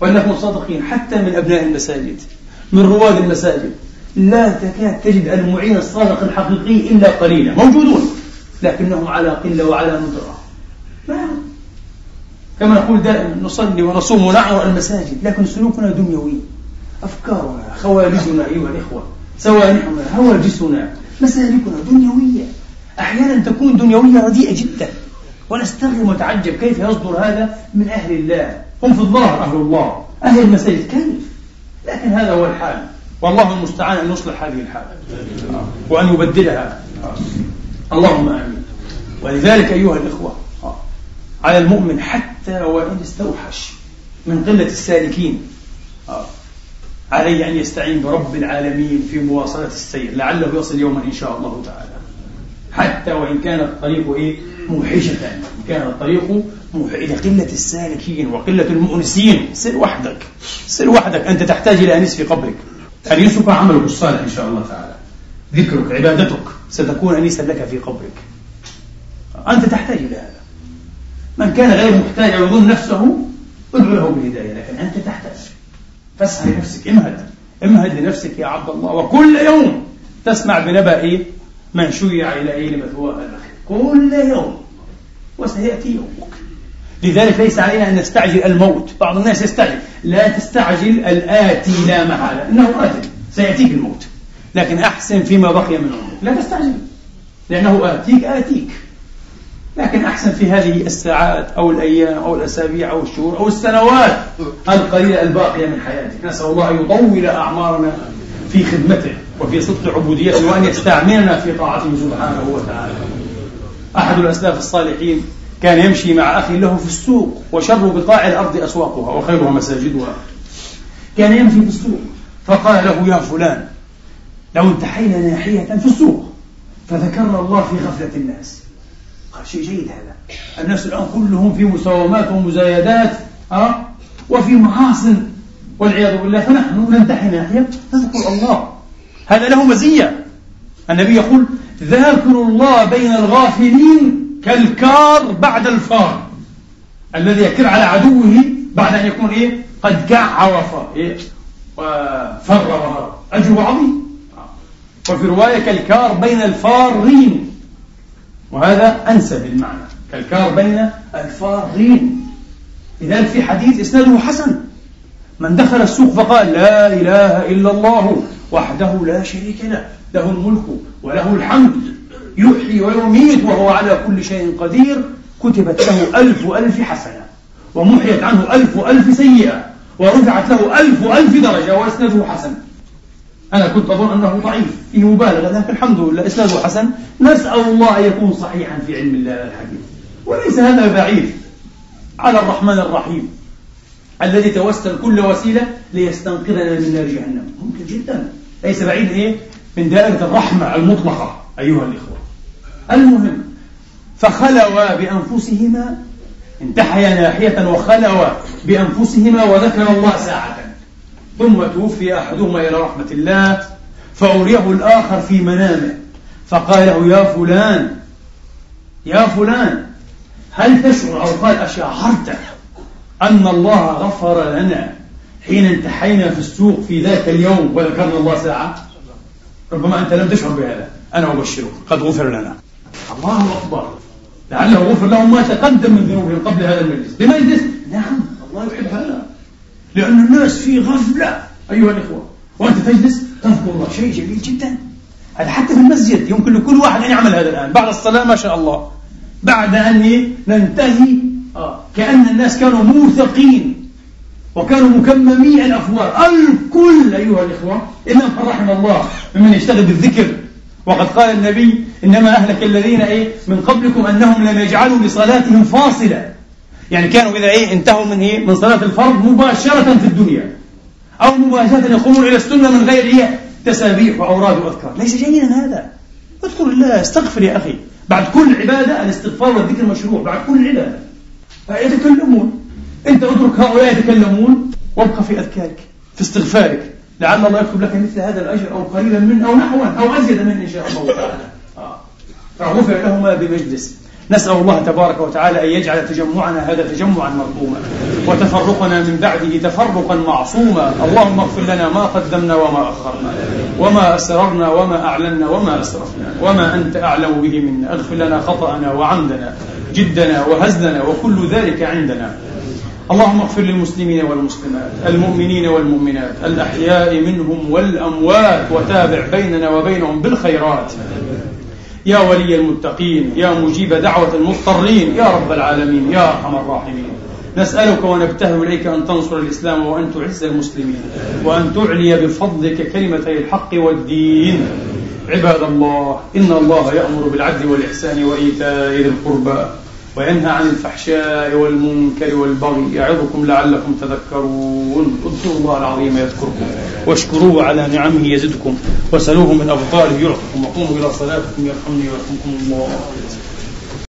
ولنكن صادقين حتى من أبناء المساجد من رواد المساجد. لا تكاد تجد المعين الصادق الحقيقي إلا قليلا. موجودون لكنهم على قلة وعلى ندرة. ما كما نقول دائما نصلي ونصوم ونعمر المساجد لكن سلوكنا دنيوي. أفكارنا خوارجنا أيها الإخوة سوانحنا هواجسنا مسالكنا دنيوية. أحيانا تكون دنيوية رديئة جدا. ونستغرب ونتعجب كيف يصدر هذا من أهل الله. هم في الظاهر أهل الله أهل المساجد كيف لكن هذا هو الحال. والله المستعان أن يصلح هذه الحال. وأن يبدلها. اللهم آمين. ولذلك أيها الإخوة على المؤمن حتى وإن استوحش من قلة السالكين عليه أن يستعين برب العالمين في مواصلة السير. لعله يصل يوما إن شاء الله تعالى. حتى وإن كان الطريق إيه؟ موحشة. كان الطريق موحش. إلى قلة السالكين وقلة المؤنسين. سر وحدك. سر وحدك. أنت تحتاج إلى أنيس في قبرك أنيسك عملك الصالح إن شاء الله تعالى. ذكرك عبادتك ستكون أنيسا لك في قبرك. أنت تحتاج إلى هذا. من كان غير محتاج أو يظن نفسه ادعو له بالهداية. لكن أنت تحتاج. فاسعى لنفسك. امهد. امهد لنفسك يا عبد الله. وكل يوم تسمع بنبأ إيه؟ من شيع إلى إيه لمثواه الأخير؟ كل يوم وسيأتي يومك. لذلك ليس علينا أن نستعجل الموت. بعض الناس يستعجل لا تستعجل الآتي لا محالة إنه آتي سيأتيك الموت. لكن أحسن فيما بقي من عمرك. لا تستعجل لأنه آتيك آتيك. لكن أحسن في هذه الساعات أو الأيام أو الأسابيع أو الشهور أو السنوات القليلة الباقية من حياتك. نسأل الله أن يطول أعمارنا في خدمته. وفي صدق عبوديته وأن يستعملنا في طاعته سبحانه وتعالى. أحد الأسلاف الصالحين كان يمشي مع أخي له في السوق وشر بقاع الأرض أسواقها وخيرها مساجدها. كان يمشي في السوق فقال له يا فلان لو انتحينا ناحية في السوق فذكرنا الله في غفلة الناس. قال شيء جيد هذا. الناس الآن كلهم في مساومات ومزايدات أه؟ وفي محاصن والعياذ بالله فنحن ننتحي ناحية نذكر الله. هذا له مزية. النبي يقول ذاكر الله بين الغافلين كالكار بعد الفار. الذي يكر على عدوه بعد أن يكون إيه؟ قد كع وفر إيه؟ وفر أجر عظيم. وفي رواية كالكار بين الفارين. وهذا أنسب المعنى. كالكار بين الفارين. لذلك في حديث إسناده حسن. من دخل السوق فقال لا إله إلا الله. وحده لا شريك له. له الملك وله الحمد. يحيي ويميت وهو على كل شيء قدير. كتبت له ألف ألف حسنة. ومحيت عنه ألف ألف سيئة. ورفعت له ألف ألف درجة وإسناده حسن. أنا كنت أظن أنه ضعيف. في مبالغة لكن الحمد لله إسناده حسن. نسأل الله أن يكون صحيحا في علم الله الحديث. وليس هذا بعيد. على الرحمن الرحيم. الذي توسل كل وسيلة ليستنقذنا من نار جهنم. ممكن جدا. ليس بعيد إيه؟ من دائرة الرحمة المطلقة أيها الإخوة. المهم فخلوا بأنفسهما انتحيا ناحية وخلوا بأنفسهما وذكر الله ساعة. ثم توفي أحدهما إلى رحمة الله فأريه الآخر في منامه. فقال له يا فلان يا فلان هل تشعر أو قال أشعرت أن الله غفر لنا؟ حين انتحينا في السوق في ذاك اليوم وذكرنا الله ساعة ربما أنت لم تشعر بهذا. أنا أبشرك قد غفر لنا. الله أكبر. لعله غفر لهم ما تقدم من ذنوبهم قبل هذا المجلس. بمجلس نعم الله يحب هذا لأن الناس في غفلة. أيها الإخوة وأنت تجلس؟ تذكر الله شيء جميل جدا. هذا حتى في المسجد يمكن لكل واحد أن يعمل هذا الآن. بعد الصلاة ما شاء الله. بعد أن ننتهي. آه. كأن الناس كانوا موثقين. وكانوا مكممي الأفوار الكل أيها الإخوة إلا من رحم الله ممن يشتغل بالذكر. وقد قال النبي إنما أهلك الذين إيه من قبلكم أنهم لم يجعلوا لصلاتهم فاصلة. يعني كانوا إذا إيه انتهوا من إيه من صلاة الفرض مباشرة في الدنيا. أو مباشرة يقومون إلى السنة من غير إيه تسابيح وأوراد وأذكار. ليس جيدا هذا. اذكر الله استغفر يا أخي. بعد كل عبادة الاستغفار والذكر مشروع. بعد كل عبادة. فيتكلمون أنت اترك هؤلاء يتكلمون وابقى في أذكارك في استغفارك. لعل الله يكتب لك مثل هذا الأجر أو قليلا منه أو نحوا أو أزيد منه إن شاء الله تعالى. آه. فغفر لهما بمجلس. نسأل الله تبارك وتعالى أن يجعل تجمعنا هذا تجمعا مرحوما وتفرقنا من بعده تفرقا معصوما. اللهم اغفر لنا ما قدمنا وما أخرنا وما أسررنا وما أعلنا وما أسرفنا وما أنت أعلم به منا. اغفر لنا خطأنا وعمدنا جدنا وهزلنا وكل ذلك عندنا. اللهم اغفر للمسلمين والمسلمات المؤمنين والمؤمنات الأحياء منهم والأموات وتابع بيننا وبينهم بالخيرات. يا ولي المتقين يا مجيب دعوة المضطرين يا رب العالمين يا أرحم الراحمين. نسألك ونبتهل إليك أن تنصر الإسلام وأن تعز المسلمين وأن تعلي بفضلك كلمتي الحق والدين. عباد الله إن الله يأمر بالعدل والإحسان وإيتاء ذي القربى. وينهى عن الفحشاء والمنكر والبغي يعظكم لعلكم تذكرون. اذكروا الله العظيم يذكركم واشكروه على نعمه يزدكم وسلوه من أبطاله يعطكم وقوموا إلى صلاتكم يرحمني ويرحمكم الله.